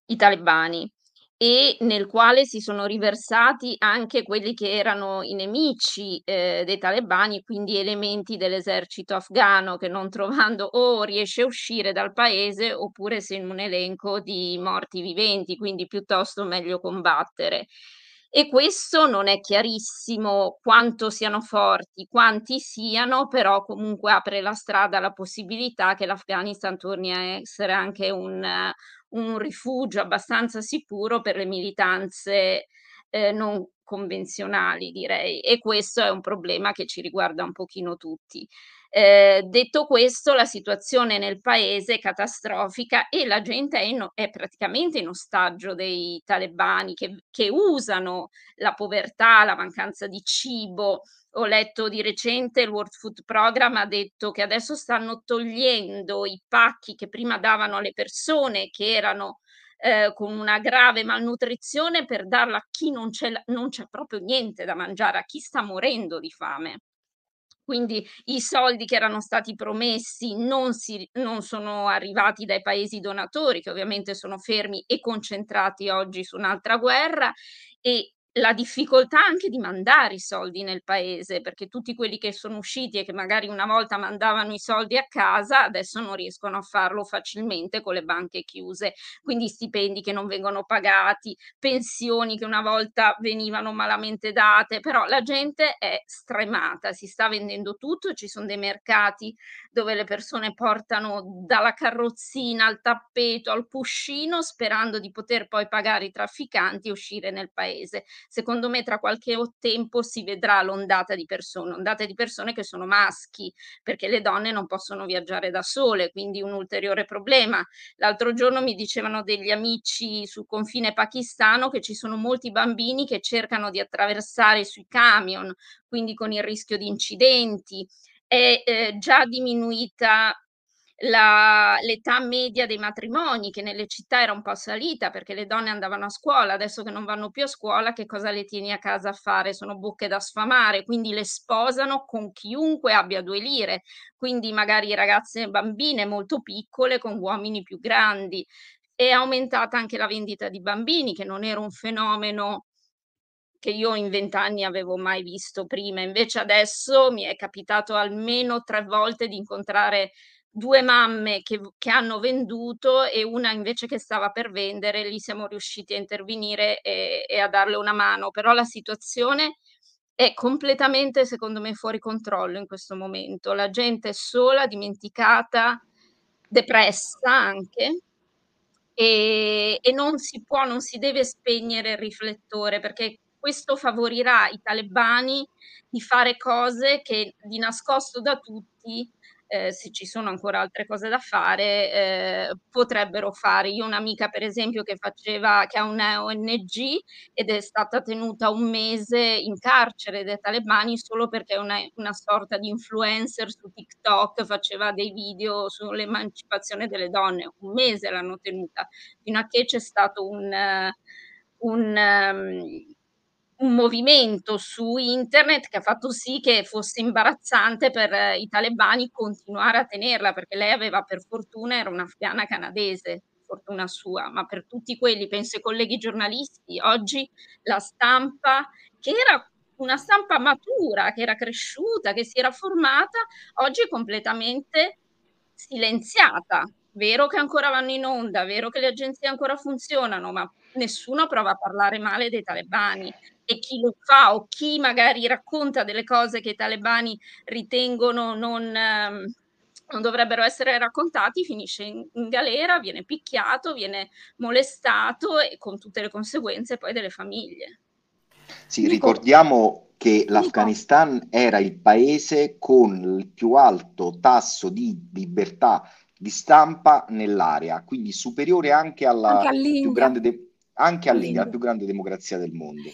i talebani e nel quale si sono riversati anche quelli che erano i nemici eh, dei talebani, quindi elementi dell'esercito afghano che non trovando o riesce a uscire dal paese oppure sei in un elenco di morti viventi, quindi piuttosto meglio combattere e questo non è chiarissimo quanto siano forti, quanti siano, però comunque apre la strada alla possibilità che l'Afghanistan torni a essere anche un, un rifugio abbastanza sicuro per le militanze eh, non convenzionali, direi, e questo è un problema che ci riguarda un pochino tutti. Eh, detto questo, la situazione nel paese è catastrofica e la gente è, in, è praticamente in ostaggio dei talebani che, che usano la povertà, la mancanza di cibo, ho letto di recente il World Food Program ha detto che adesso stanno togliendo i pacchi che prima davano alle persone che erano eh, con una grave malnutrizione per darla a chi non c'è, non c'è proprio niente da mangiare, a chi sta morendo di fame. Quindi i soldi che erano stati promessi non, si, non sono arrivati dai paesi donatori, che ovviamente sono fermi e concentrati oggi su un'altra guerra, e la difficoltà anche di mandare i soldi nel paese, perché tutti quelli che sono usciti e che magari una volta mandavano i soldi a casa, adesso non riescono a farlo facilmente con le banche chiuse. Quindi stipendi che non vengono pagati, pensioni che una volta venivano malamente date, però la gente è stremata, si sta vendendo tutto, ci sono dei mercati dove le persone portano dalla carrozzina al tappeto al puscino sperando di poter poi pagare i trafficanti e uscire nel paese secondo me tra qualche tempo si vedrà l'ondata di persone, ondate di persone che sono maschi, perché le donne non possono viaggiare da sole, quindi un ulteriore problema. L'altro giorno mi dicevano degli amici sul confine pakistano che ci sono molti bambini che cercano di attraversare sui camion, quindi con il rischio di incidenti. È eh, già diminuita la, l'età media dei matrimoni che nelle città era un po' salita perché le donne andavano a scuola, adesso che non vanno più a scuola, che cosa le tieni a casa a fare? Sono bocche da sfamare, quindi le sposano con chiunque abbia due lire, quindi magari ragazze e bambine molto piccole con uomini più grandi. È aumentata anche la vendita di bambini, che non era un fenomeno che io in vent'anni avevo mai visto prima. Invece adesso mi è capitato almeno tre volte di incontrare due mamme che, che, hanno venduto e una invece che stava per vendere, lì siamo riusciti a intervenire e, e, a darle una mano, però la situazione è completamente, secondo me, fuori controllo in questo momento. La gente è sola, dimenticata, depressa anche. E, e non si può, non si deve spegnere il riflettore perché questo favorirà i talebani di fare cose che di nascosto da tutti eh, se ci sono ancora altre cose da fare, eh, potrebbero fare. Io ho un'amica, per esempio, che faceva, che ha una ONG ed è stata tenuta un mese in carcere dai talebani solo perché una, una sorta di influencer su TikTok faceva dei video sull'emancipazione delle donne. Un mese l'hanno tenuta, fino a che c'è stato un, un um, un movimento su internet che ha fatto sì che fosse imbarazzante per eh, i talebani continuare a tenerla, perché lei aveva per fortuna era un'afghana canadese, fortuna sua, ma per tutti quelli, penso ai colleghi giornalisti, oggi la stampa, che era una stampa matura, che era cresciuta, che si era formata, oggi è completamente silenziata. Vero che ancora vanno in onda, vero che le agenzie ancora funzionano, ma nessuno prova a parlare male dei talebani e chi lo fa o chi magari racconta delle cose che i talebani ritengono non, ehm, non dovrebbero essere raccontati, finisce in, in, galera, viene picchiato, viene molestato e con tutte le conseguenze poi delle famiglie. Sì, Nico, ricordiamo che l'Afghanistan era il paese con il più alto tasso di libertà di stampa nell'area, quindi superiore anche alla anche più grande de- anche all'India, la più grande democrazia del mondo.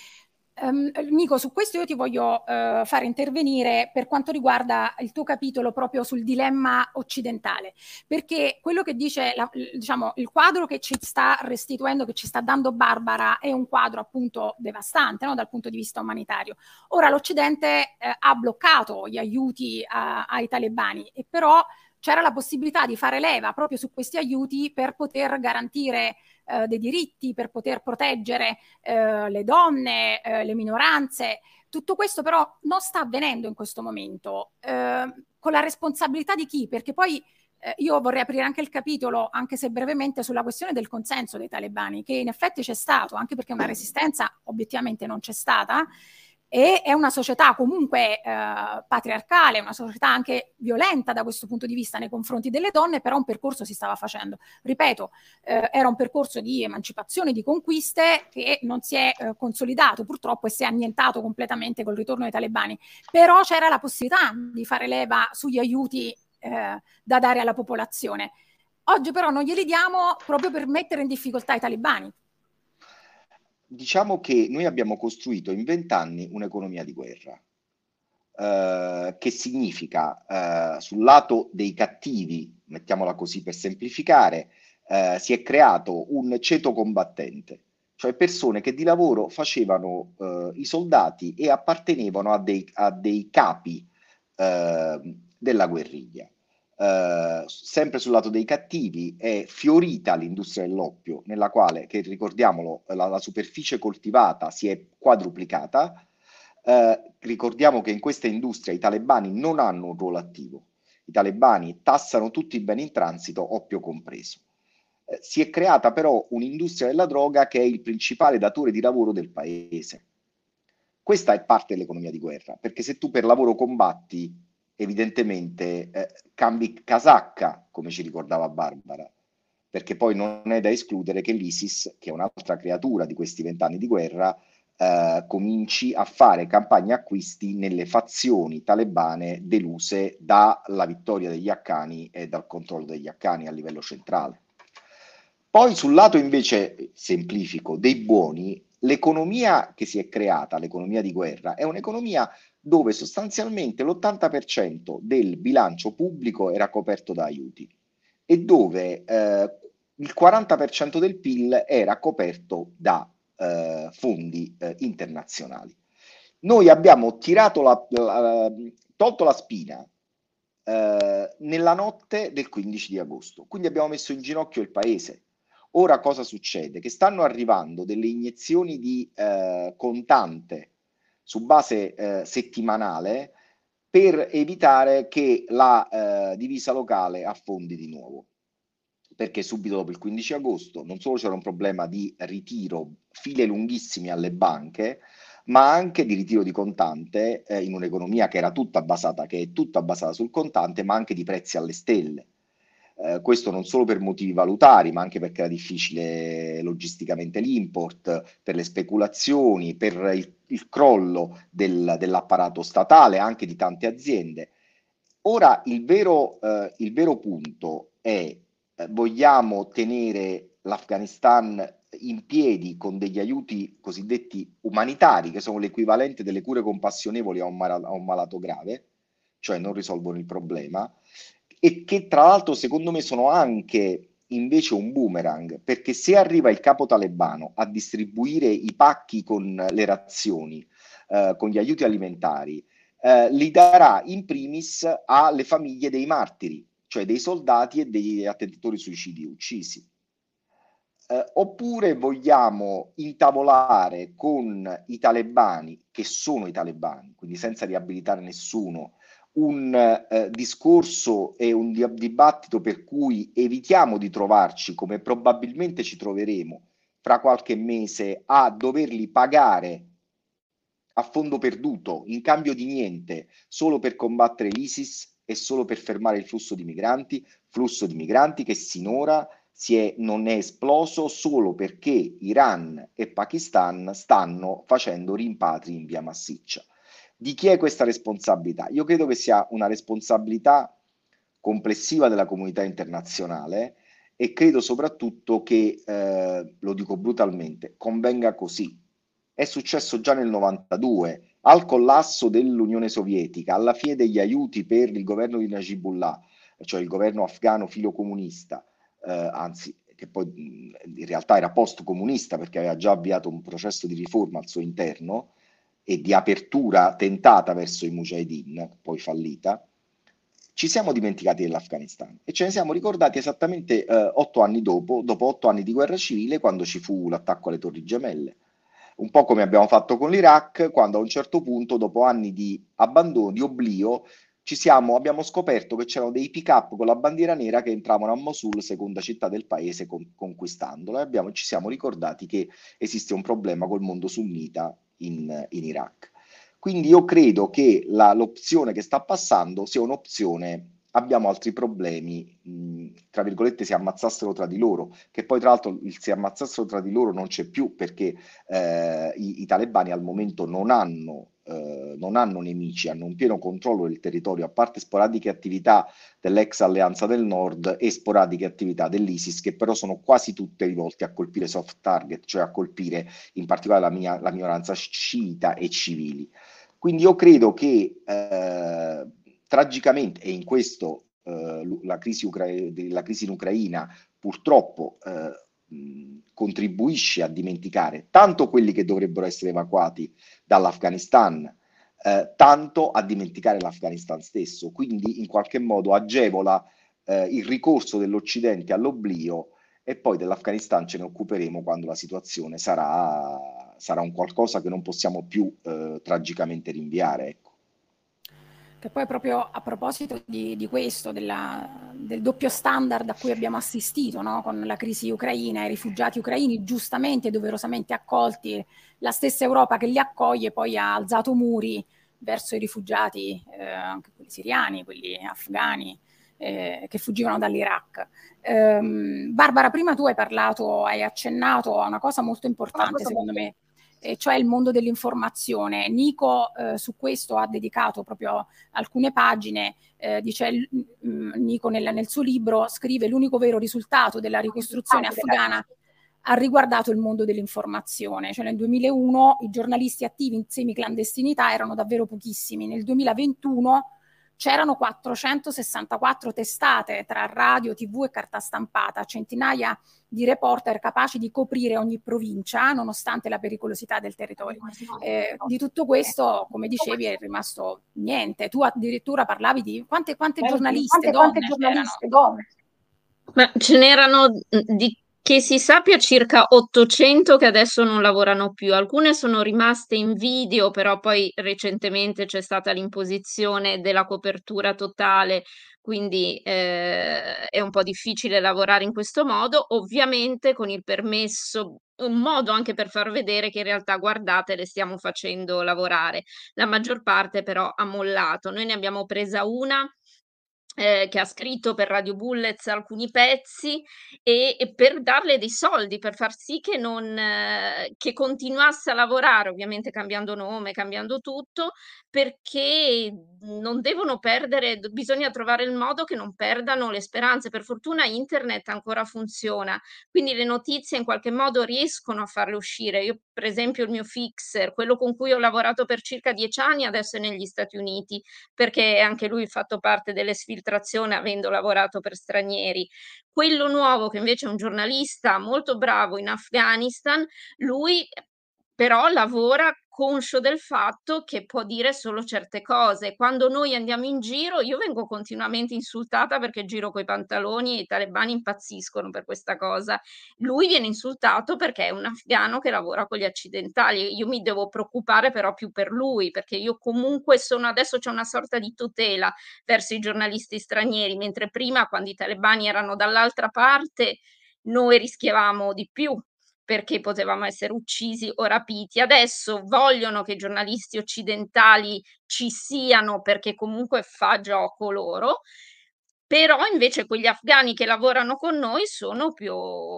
Um, Nico, su questo io ti voglio uh, fare intervenire per quanto riguarda il tuo capitolo proprio sul dilemma occidentale, perché quello che dice, la, diciamo, il quadro che ci sta restituendo, che ci sta dando Barbara, è un quadro appunto devastante no? dal punto di vista umanitario. Ora l'Occidente eh, ha bloccato gli aiuti a, ai talebani e però c'era la possibilità di fare leva proprio su questi aiuti per poter garantire eh, dei diritti, per poter proteggere eh, le donne, eh, le minoranze. Tutto questo però non sta avvenendo in questo momento. Eh, con la responsabilità di chi? Perché poi eh, io vorrei aprire anche il capitolo, anche se brevemente, sulla questione del consenso dei talebani, che in effetti c'è stato, anche perché una resistenza obiettivamente non c'è stata e è una società comunque eh, patriarcale, una società anche violenta da questo punto di vista nei confronti delle donne, però un percorso si stava facendo. Ripeto, eh, era un percorso di emancipazione, di conquiste che non si è eh, consolidato purtroppo e si è annientato completamente col ritorno dei talebani, però c'era la possibilità di fare leva sugli aiuti eh, da dare alla popolazione. Oggi però non glieli diamo proprio per mettere in difficoltà i talebani diciamo che noi abbiamo costruito in vent'anni un'economia di guerra, eh, che significa eh, sul lato dei cattivi, mettiamola così per semplificare, eh, si è creato un ceto combattente, cioè persone che di lavoro facevano eh, i soldati e appartenevano a dei, a dei capi eh, della guerriglia. Uh, sempre sul lato dei cattivi, è fiorita l'industria dell'oppio, nella quale, che ricordiamolo, la, la superficie coltivata si è quadruplicata. Uh, ricordiamo che in questa industria i talebani non hanno un ruolo attivo. I talebani tassano tutti i beni in transito, oppio compreso. Uh, si è creata però un'industria della droga che è il principale datore di lavoro del paese. Questa è parte dell'economia di guerra, perché se tu per lavoro combatti evidentemente eh, cambi casacca, come ci ricordava Barbara, perché poi non è da escludere che l'ISIS, che è un'altra creatura di questi vent'anni di guerra, eh, cominci a fare campagne acquisti nelle fazioni talebane deluse dalla vittoria degli Afghani e dal controllo degli Afghani a livello centrale. Poi sul lato invece semplifico dei buoni, l'economia che si è creata, l'economia di guerra, è un'economia dove sostanzialmente l'80% del bilancio pubblico era coperto da aiuti e dove eh, il 40% del PIL era coperto da eh, fondi eh, internazionali. Noi abbiamo la, la, tolto la spina eh, nella notte del 15 di agosto, quindi abbiamo messo in ginocchio il paese. Ora cosa succede? Che stanno arrivando delle iniezioni di eh, contante su base eh, settimanale per evitare che la eh, divisa locale affondi di nuovo. Perché subito dopo il 15 agosto non solo c'era un problema di ritiro, file lunghissime alle banche, ma anche di ritiro di contante eh, in un'economia che era tutta basata, che è tutta basata sul contante, ma anche di prezzi alle stelle. Eh, questo non solo per motivi valutari, ma anche perché era difficile logisticamente l'import, per le speculazioni, per il, il crollo del, dell'apparato statale, anche di tante aziende. Ora il vero, eh, il vero punto è eh, vogliamo tenere l'Afghanistan in piedi con degli aiuti cosiddetti umanitari, che sono l'equivalente delle cure compassionevoli a un, mal- a un malato grave, cioè non risolvono il problema, e che tra l'altro secondo me sono anche invece un boomerang, perché se arriva il capo talebano a distribuire i pacchi con le razioni, eh, con gli aiuti alimentari, eh, li darà in primis alle famiglie dei martiri, cioè dei soldati e degli attentatori suicidi uccisi. Eh, oppure vogliamo intavolare con i talebani, che sono i talebani, quindi senza riabilitare nessuno, un eh, discorso e un di- dibattito per cui evitiamo di trovarci, come probabilmente ci troveremo fra qualche mese, a doverli pagare a fondo perduto, in cambio di niente, solo per combattere l'ISIS e solo per fermare il flusso di migranti, flusso di migranti che sinora è, non è esploso solo perché Iran e Pakistan stanno facendo rimpatri in via massiccia. Di chi è questa responsabilità? Io credo che sia una responsabilità complessiva della comunità internazionale e credo soprattutto che, eh, lo dico brutalmente, convenga così. È successo già nel 92, al collasso dell'Unione Sovietica, alla fine degli aiuti per il governo di Najibullah, cioè il governo afgano filocomunista, eh, anzi che poi in realtà era post-comunista perché aveva già avviato un processo di riforma al suo interno, e di apertura tentata verso i mujahideen, poi fallita, ci siamo dimenticati dell'Afghanistan e ce ne siamo ricordati esattamente eh, otto anni dopo, dopo otto anni di guerra civile, quando ci fu l'attacco alle Torri Gemelle. Un po' come abbiamo fatto con l'Iraq, quando a un certo punto, dopo anni di abbandono, di oblio, siamo, abbiamo scoperto che c'erano dei pick-up con la bandiera nera che entravano a Mosul, seconda città del paese, con, conquistandola, e abbiamo, ci siamo ricordati che esiste un problema col mondo sunnita in, in Iraq. Quindi io credo che la, l'opzione che sta passando sia un'opzione abbiamo altri problemi, tra virgolette, si ammazzassero tra di loro, che poi tra l'altro il si ammazzassero tra di loro non c'è più perché eh, i, i, talebani al momento non hanno eh, non hanno nemici, hanno un pieno controllo del territorio, a parte sporadiche attività dell'ex alleanza del nord e sporadiche attività dell'ISIS, che però sono quasi tutte rivolte a colpire soft target, cioè a colpire in particolare la, mia, la minoranza sciita e civili. Quindi io credo che eh, tragicamente, e in questo eh, la, crisi la, crisi in Ucraina purtroppo eh, contribuisce a dimenticare tanto quelli che dovrebbero essere evacuati dall'Afghanistan, eh, tanto a dimenticare l'Afghanistan stesso. Quindi in qualche modo agevola eh, il ricorso dell'Occidente all'oblio e poi dell'Afghanistan ce ne occuperemo quando la situazione sarà, sarà un qualcosa che non possiamo più eh, tragicamente rinviare. Ecco. Che poi proprio a proposito di, di questo, della, del doppio standard a cui abbiamo assistito no? con la crisi ucraina, i rifugiati ucraini giustamente e doverosamente accolti, la stessa Europa che li accoglie poi ha alzato muri verso i rifugiati, eh, anche quelli siriani, quelli afghani, eh, che fuggivano dall'Iraq. Um, Barbara, prima tu hai parlato, hai accennato a una cosa molto importante, secondo me, eh, cioè il mondo dell'informazione. Nico eh, su questo ha dedicato proprio alcune pagine, eh, dice mh, mm, Nico nel, nel, suo libro, scrive l'unico vero risultato della ricostruzione afghana ha riguardato il mondo dell'informazione, cioè nel 2001 i giornalisti attivi in semiclandestinità erano davvero pochissimi, nel 2021 c'erano 464 testate tra radio, tv e carta stampata, centinaia di reporter capaci di coprire ogni provincia nonostante la pericolosità del territorio. Eh, di tutto questo, come dicevi, è rimasto niente. Tu addirittura parlavi di quante, quante giornaliste, quante, donne, quante giornaliste donne. Ma ce n'erano di che si sappia circa 800 che adesso non lavorano più, alcune sono rimaste in video, però poi recentemente c'è stata l'imposizione della copertura totale, quindi eh, è un po' difficile lavorare in questo modo, ovviamente con il permesso, un modo anche per far vedere che in realtà guardate le stiamo facendo lavorare. La maggior parte però ha mollato. Noi ne abbiamo presa una eh, che ha scritto per Radio Bullets alcuni pezzi e, e, per darle dei soldi, per far sì che, non, eh, che continuasse a lavorare, ovviamente cambiando nome, cambiando tutto, perché non devono perdere, bisogna trovare il modo che non perdano le speranze. Per fortuna internet ancora funziona, quindi le notizie in qualche modo riescono a farle uscire. Io, per esempio, il mio fixer, quello con cui ho lavorato per circa dieci anni, adesso è negli Stati Uniti, perché anche lui ha fatto parte delle sfiltrazioni avendo lavorato per stranieri. Quello nuovo, che invece è un giornalista molto bravo in Afghanistan, lui però lavora conscio del fatto che può dire solo certe cose. Quando noi andiamo in giro, io vengo continuamente insultata perché giro coi pantaloni e i talebani impazziscono per questa cosa. Lui viene insultato perché è un afgano che lavora con gli accidentali. Io mi devo preoccupare però più per lui, perché io comunque sono adesso c'è una sorta di tutela verso i giornalisti stranieri, mentre prima quando i talebani erano dall'altra parte noi rischiavamo di più perché potevamo essere uccisi o rapiti. Adesso vogliono che i giornalisti occidentali ci siano perché comunque fa gioco loro, però invece quegli afghani che lavorano con noi sono più,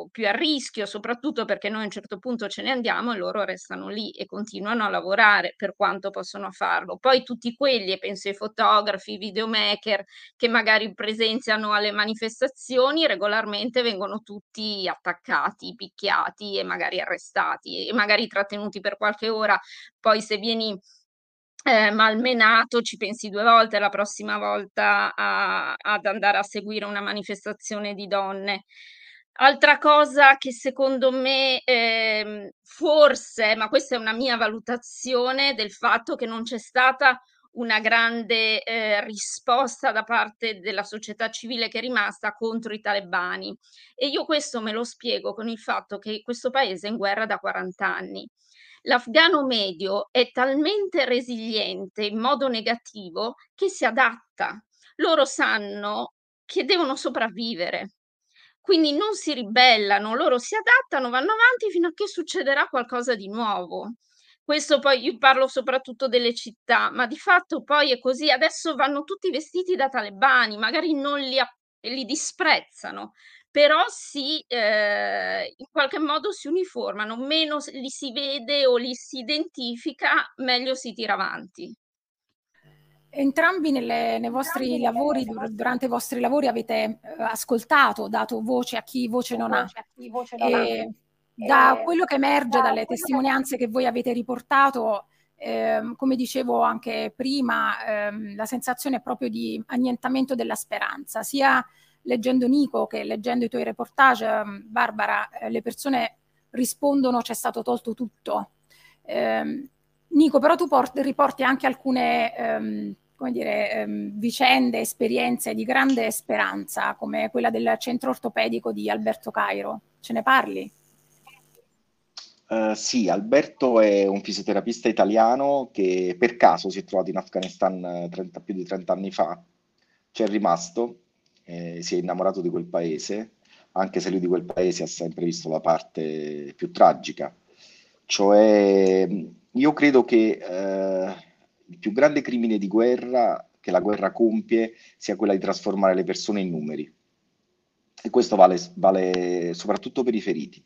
più, a rischio, soprattutto perché noi a un certo punto ce ne andiamo e loro restano lì e continuano a lavorare per quanto possono farlo. Poi tutti quelli, penso ai fotografi, videomaker che magari presenziano alle manifestazioni, regolarmente vengono tutti attaccati, picchiati e magari arrestati e magari trattenuti per qualche ora. Poi se vieni eh, malmenato, ci pensi due volte la prossima volta a, ad andare a seguire una manifestazione di donne. Altra cosa che secondo me eh, forse, ma questa è una mia valutazione del fatto che non c'è stata una grande eh, risposta da parte della società civile che è rimasta contro i talebani. E io questo me lo spiego con il fatto che questo paese è in guerra da 40 anni l'afgano medio è talmente resiliente in modo negativo che si adatta. Loro sanno che devono sopravvivere. Quindi non si ribellano, loro si adattano, vanno avanti fino a che succederà qualcosa di nuovo. Questo poi io parlo soprattutto delle città, ma di fatto poi è così. Adesso vanno tutti vestiti da talebani, magari non li, li disprezzano, però si eh, in qualche modo si uniformano, meno li si vede o li si identifica, meglio si tira avanti. Entrambi nelle, nei vostri Entrambi lavori, vostri... durante i vostri lavori avete eh, ascoltato, dato voce a chi voce non ha. Voce non e ha. Da e... quello che emerge da dalle testimonianze che... che voi avete riportato, eh, come dicevo anche prima, eh, la sensazione è proprio di annientamento della speranza, sia leggendo Nico che leggendo i tuoi reportage, ehm, Barbara, eh, le persone rispondono c'è stato tolto tutto. Eh, Nico, però tu porti, riporti anche alcune ehm, come dire, ehm, vicende, esperienze di grande speranza, come quella del centro ortopedico di Alberto Cairo. Ce ne parli? Uh, sì, Alberto è un fisioterapista italiano che per caso si è trovato in Afghanistan 30, più di 30 anni fa. C'è rimasto eh, si è innamorato di quel paese, anche se lui di quel paese ha sempre visto la parte più tragica. Cioè, io credo che eh, il più grande crimine di guerra che la guerra compie sia quella di trasformare le persone in numeri. E questo vale, vale soprattutto per i feriti,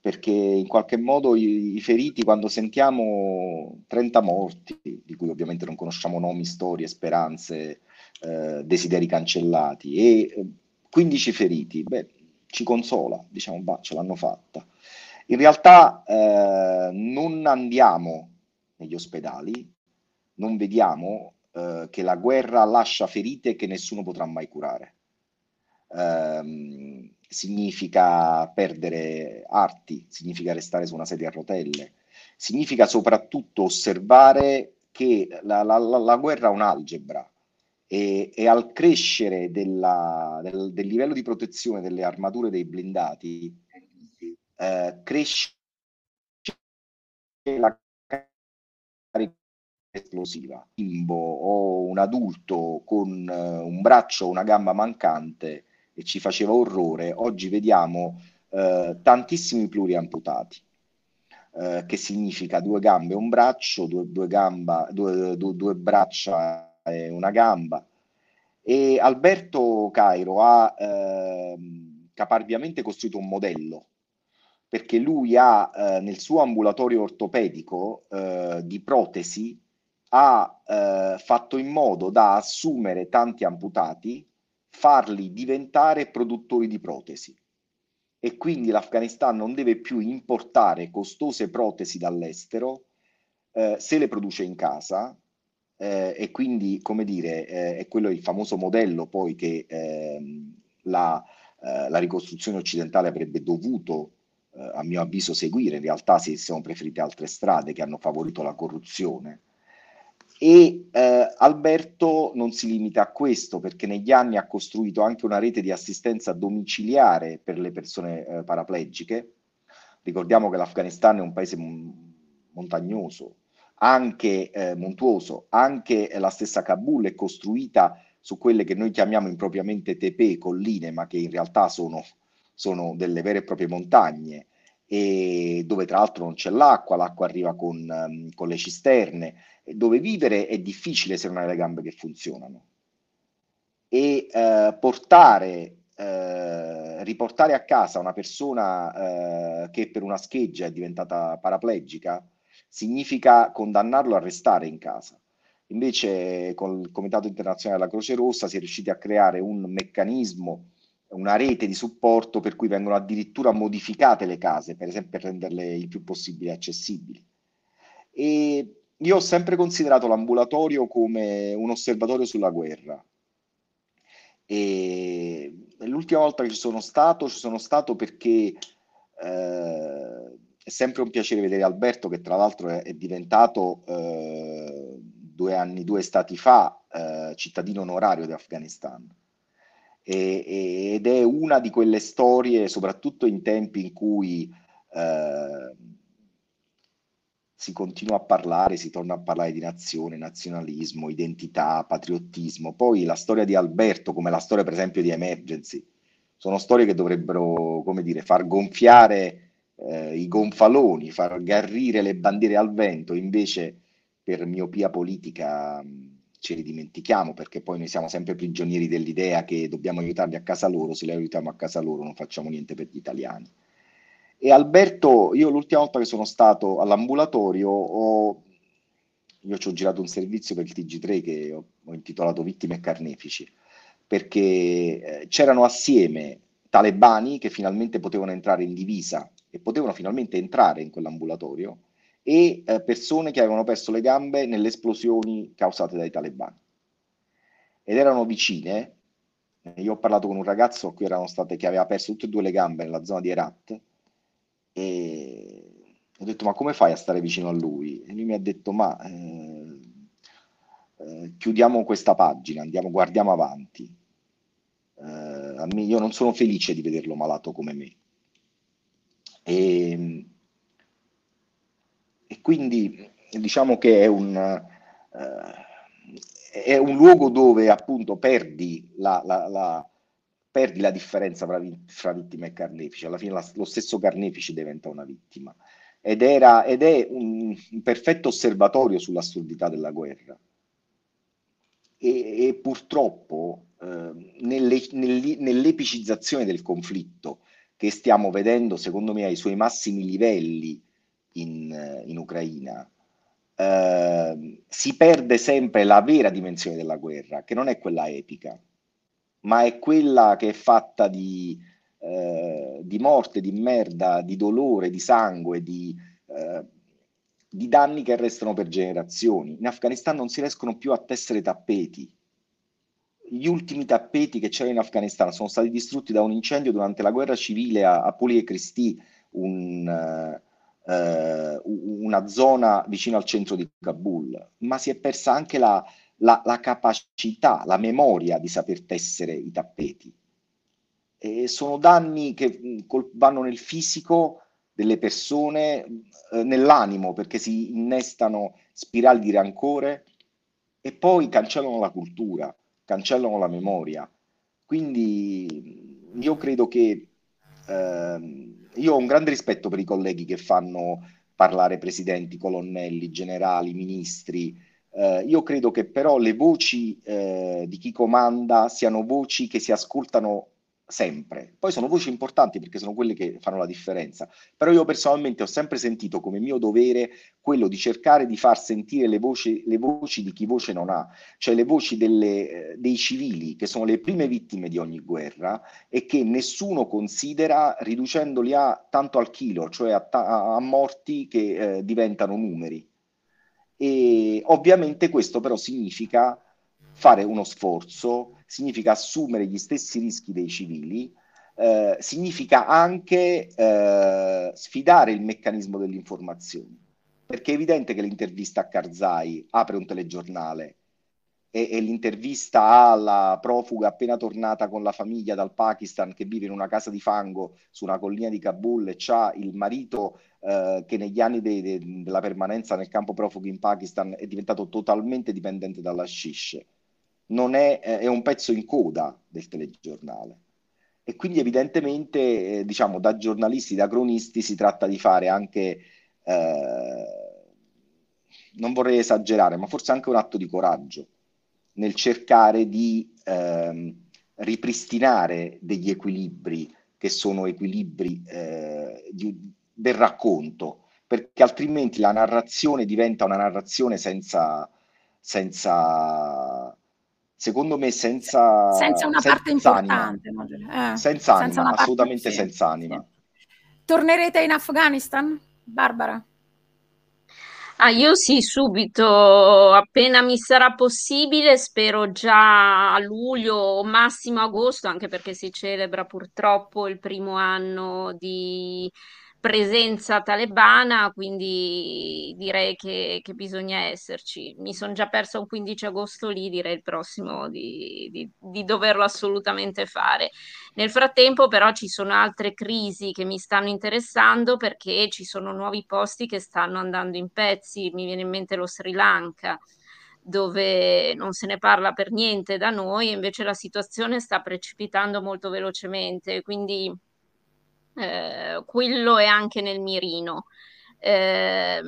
perché in qualche modo i, i, feriti, quando sentiamo 30 morti, di cui ovviamente non conosciamo nomi, storie, speranze, eh, desideri cancellati e 15 eh, feriti, beh, ci consola, diciamo, bah, ce l'hanno fatta. In realtà eh, non andiamo negli ospedali, non vediamo eh, che la guerra lascia ferite che nessuno potrà mai curare. Eh, significa perdere arti, significa restare su una sedia a rotelle, significa soprattutto osservare che la, la, la, la guerra è un'algebra, e, e al crescere della, del, del, livello di protezione delle armature dei blindati, eh, cresce la carica esplosiva. Un bimbo o un adulto con uh, un braccio o una gamba mancante e ci faceva orrore, oggi vediamo uh, tantissimi pluriamputati. Uh, che significa due gambe un braccio, due, due, gamba, due, due, due braccia una gamba. E Alberto Cairo ha eh, caparbiamente costruito un modello perché lui ha eh, nel suo ambulatorio ortopedico eh, di protesi ha eh, fatto in modo da assumere tanti amputati, farli diventare produttori di protesi. E quindi l'Afghanistan non deve più importare costose protesi dall'estero eh, se le produce in casa. Eh, e quindi, come dire, eh, è quello il famoso modello poi che ehm, la, la ricostruzione occidentale avrebbe dovuto eh, a mio avviso seguire, in realtà si sono preferite altre strade che hanno favorito la corruzione. E eh, Alberto non si limita a questo perché negli anni ha costruito anche una rete di assistenza domiciliare per le persone eh, paraplegiche. Ricordiamo che l'Afghanistan è un paese montagnoso, anche eh, montuoso, anche la stessa Kabul è costruita su quelle che noi chiamiamo impropriamente tepe, colline, ma che in realtà sono sono delle vere e proprie montagne e dove tra l'altro non c'è l'acqua, l'acqua arriva con, um, con le cisterne, dove vivere è difficile se non hai le gambe che funzionano. E uh, portare, uh, riportare a casa una persona uh, che per una scheggia è diventata paraplegica significa condannarlo a restare in casa. Invece con il Comitato Internazionale della Croce Rossa si è riusciti a creare un meccanismo una rete di supporto per cui vengono addirittura modificate le case, per esempio per renderle il più possibile accessibili. E io ho sempre considerato l'ambulatorio come un osservatorio sulla guerra. E l'ultima volta che ci sono stato, ci sono stato perché eh, è sempre un piacere vedere Alberto, che tra l'altro è, è diventato eh, due anni, due stati fa, eh, cittadino onorario di Afghanistan e, ed è una di quelle storie, soprattutto in tempi in cui eh, si continua a parlare, si torna a parlare di nazione, nazionalismo, identità, patriottismo. Poi la storia di Alberto, come la storia per esempio di Emergency, sono storie che dovrebbero, come dire, far gonfiare eh, i gonfaloni, far garrire le bandiere al vento, invece per miopia politica ce li dimentichiamo perché poi noi siamo sempre prigionieri dell'idea che dobbiamo aiutarli a casa loro, se li aiutiamo a casa loro non facciamo niente per gli italiani. E Alberto, io l'ultima volta che sono stato all'ambulatorio, ho, io ci ho girato un servizio per il TG3 che ho, ho intitolato Vittime e Carnefici, perché eh, c'erano assieme talebani che finalmente potevano entrare in divisa e potevano finalmente entrare in quell'ambulatorio, e eh, persone che avevano perso le gambe nelle esplosioni causate dai talebani. Ed erano vicine. Io ho parlato con un ragazzo a cui erano state, che aveva perso tutte e due le gambe nella zona di Herat e ho detto ma come fai a stare vicino a lui? E lui mi ha detto ma eh, eh, chiudiamo questa pagina, andiamo, guardiamo avanti. Eh, io non sono felice di vederlo malato come me. E, e quindi diciamo che è un, uh, è un luogo dove appunto perdi la, la, la, perdi la differenza fra, fra, vittima e carnefice, alla fine lo stesso carnefice diventa una vittima ed, era, ed è un, un perfetto osservatorio sull'assurdità della guerra. E, e purtroppo eh, nelle, nell'epicizzazione del conflitto che stiamo vedendo, secondo me, ai suoi massimi livelli in, in Ucraina, eh, si perde sempre la vera dimensione della guerra, che non è quella epica, ma è quella che è fatta di, eh, di morte, di merda, di dolore, di sangue, di, eh, di danni che restano per generazioni. In Afghanistan non si riescono più a tessere tappeti. Gli ultimi tappeti che c'erano in Afghanistan sono stati distrutti da un incendio durante la guerra civile a, a Puli e Cristi, un, eh, una zona vicino al centro di Kabul, ma si è persa anche la, la, la capacità, la memoria di saper tessere i tappeti. E sono danni che vanno nel fisico delle persone, eh, nell'animo, perché si innestano spirali di rancore e poi cancellano la cultura, cancellano la memoria. Quindi io credo che eh, io ho un grande rispetto per i colleghi che fanno parlare presidenti, colonnelli, generali, ministri, Eh, io credo che però le voci eh, di chi comanda siano voci che si ascoltano sempre. Poi sono voci importanti perché sono quelle che fanno la differenza. Però io personalmente ho sempre sentito come mio dovere quello di cercare di far sentire le voci, le voci di chi voce non ha, cioè le voci delle, eh, dei civili che sono le prime vittime di ogni guerra e che nessuno considera riducendoli a tanto al chilo, cioè a, a, a morti che eh, diventano numeri. E ovviamente questo però significa fare uno sforzo, significa assumere gli stessi rischi dei civili, eh, significa anche eh, sfidare il meccanismo dell'informazione, perché è evidente che l'intervista a Karzai apre un telegiornale e, e, l'intervista alla profuga appena tornata con la famiglia dal Pakistan che vive in una casa di fango su una collina di Kabul e ha il marito eh, che negli anni de, de, della permanenza nel campo profughi in Pakistan è diventato totalmente dipendente dalla shish non è, eh, è un pezzo in coda del telegiornale. E quindi evidentemente, eh, diciamo, da giornalisti, da cronisti si tratta di fare anche, eh, non vorrei esagerare, ma forse anche un atto di coraggio nel cercare di ehm, ripristinare degli equilibri che sono equilibri eh, di, del racconto, perché altrimenti la narrazione diventa una narrazione senza, senza secondo me senza, senza una senza parte importante, no? eh, senza, senza anima, assolutamente sì. senza anima. Tornerete in Afghanistan, Barbara? Ah, io sì, subito, appena mi sarà possibile, spero già a luglio o massimo agosto, anche perché si celebra purtroppo il primo anno di presenza talebana, quindi direi che, che bisogna esserci. Mi sono già persa un 15 agosto lì, direi il prossimo di, di, di, doverlo assolutamente fare. Nel frattempo però ci sono altre crisi che mi stanno interessando perché ci sono nuovi posti che stanno andando in pezzi, mi viene in mente lo Sri Lanka dove non se ne parla per niente da noi, invece la situazione sta precipitando molto velocemente, quindi eh, quello è anche nel mirino. Eh,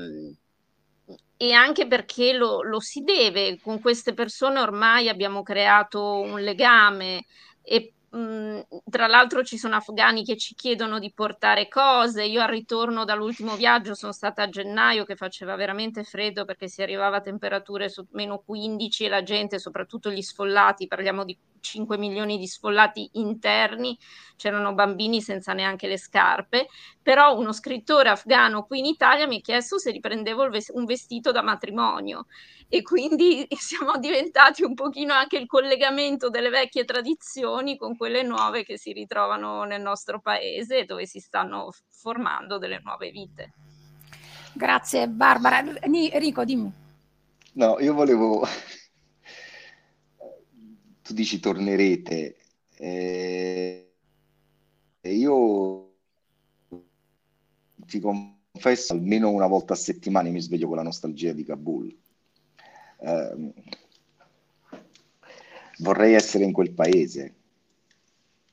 e anche perché lo, lo, si deve, con queste persone ormai abbiamo creato un legame e mh, tra l'altro ci sono afghani che ci chiedono di portare cose. Io al ritorno dall'ultimo viaggio sono stata a gennaio che faceva veramente freddo perché si arrivava a temperature su meno 15 e la gente, soprattutto gli sfollati, parliamo di 5 milioni di sfollati interni, c'erano bambini senza neanche le scarpe, però uno scrittore afgano qui in Italia mi ha chiesto se riprendevo un vestito da matrimonio e quindi siamo diventati un pochino anche il collegamento delle vecchie tradizioni con quelle nuove che si ritrovano nel nostro paese dove si stanno formando delle nuove vite. Grazie Barbara. Enrico, dimmi. No, io volevo tu dici tornerete. Eh, io ti confesso, almeno una volta a settimana mi sveglio con la nostalgia di Kabul. Eh, vorrei essere in quel paese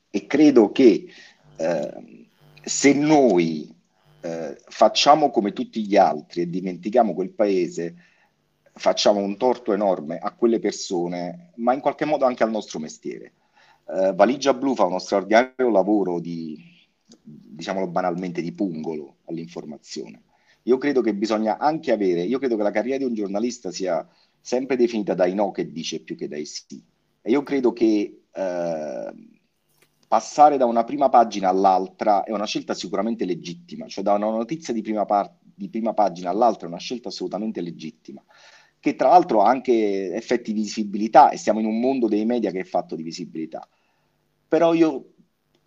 e credo che eh, se noi eh, facciamo come tutti gli altri e dimentichiamo quel paese, facciamo un torto enorme a quelle persone, ma in qualche modo anche al nostro mestiere. Uh, Valigia Blu fa uno straordinario lavoro di, diciamolo banalmente, di pungolo all'informazione. Io credo che bisogna anche avere, io credo che la carriera di un giornalista sia sempre definita dai no che dice più che dai sì. E io credo che uh, passare da una prima pagina all'altra è una scelta sicuramente legittima, cioè da una notizia di prima, par- di prima pagina all'altra è una scelta assolutamente legittima che tra l'altro ha anche effetti di visibilità e siamo in un mondo dei media che è fatto di visibilità. Però io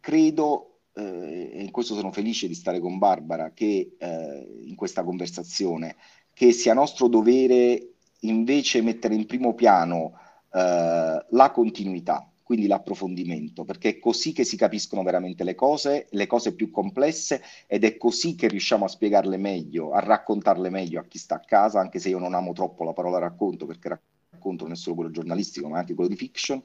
credo, eh, e in questo sono felice di stare con Barbara, che eh, in questa conversazione, che sia nostro dovere invece mettere in primo piano eh, la continuità, quindi l'approfondimento, perché è così che si capiscono veramente le cose, le cose più complesse ed è così che riusciamo a spiegarle meglio, a raccontarle meglio a chi sta a casa, anche se io non amo troppo la parola racconto, perché racconto non è solo quello giornalistico, ma anche quello di fiction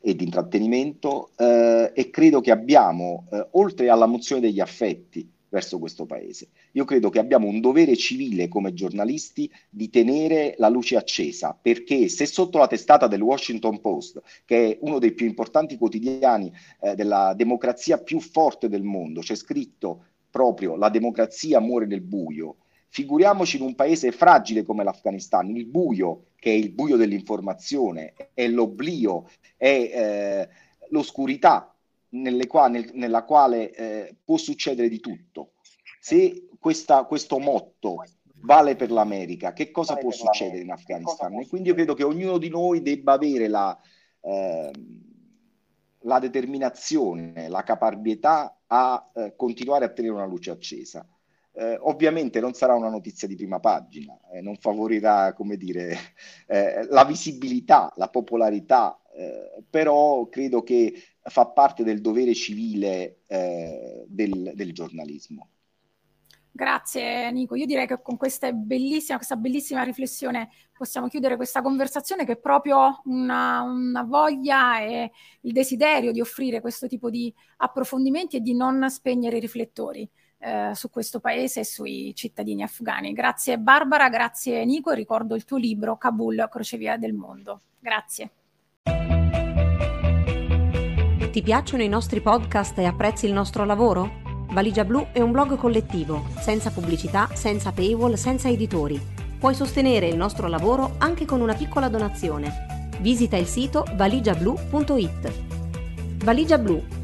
e di intrattenimento, eh, e credo che abbiamo, eh, oltre alla mozione degli affetti, verso questo paese. Io credo che abbiamo un dovere civile come giornalisti di tenere la luce accesa, perché se sotto la testata del Washington Post, che è uno dei più importanti quotidiani eh, della democrazia più forte del mondo, c'è scritto proprio la democrazia muore nel buio, figuriamoci in un paese fragile come l'Afghanistan, il buio, che è il buio dell'informazione, è l'oblio, è eh, l'oscurità qua, nel, nella quale eh, può succedere di tutto. Se questa, questo motto vale per l'America, che cosa può succedere in Afghanistan? E quindi io credo che ognuno di noi debba avere la, eh, la determinazione, la caparbietà a eh, continuare a tenere una luce accesa. Eh, ovviamente non sarà una notizia di prima pagina, eh, non favorirà, come dire, eh, la visibilità, la popolarità, eh, però credo che fa parte del dovere civile eh, del, del, giornalismo. Grazie Nico, io direi che con questa bellissima, questa bellissima riflessione possiamo chiudere questa conversazione che è proprio una, una voglia e il desiderio di offrire questo tipo di approfondimenti e di non spegnere i riflettori. Eh, su questo paese e sui cittadini afghani. Grazie Barbara, grazie Nico e ricordo il tuo libro Kabul, crocevia del mondo. Grazie. Ti piacciono i nostri podcast e apprezzi il nostro lavoro? Valigia Blu è un blog collettivo, senza pubblicità, senza paywall, senza editori. Puoi sostenere il nostro lavoro anche con una piccola donazione. Visita il sito valigiablu.it. Valigia Blu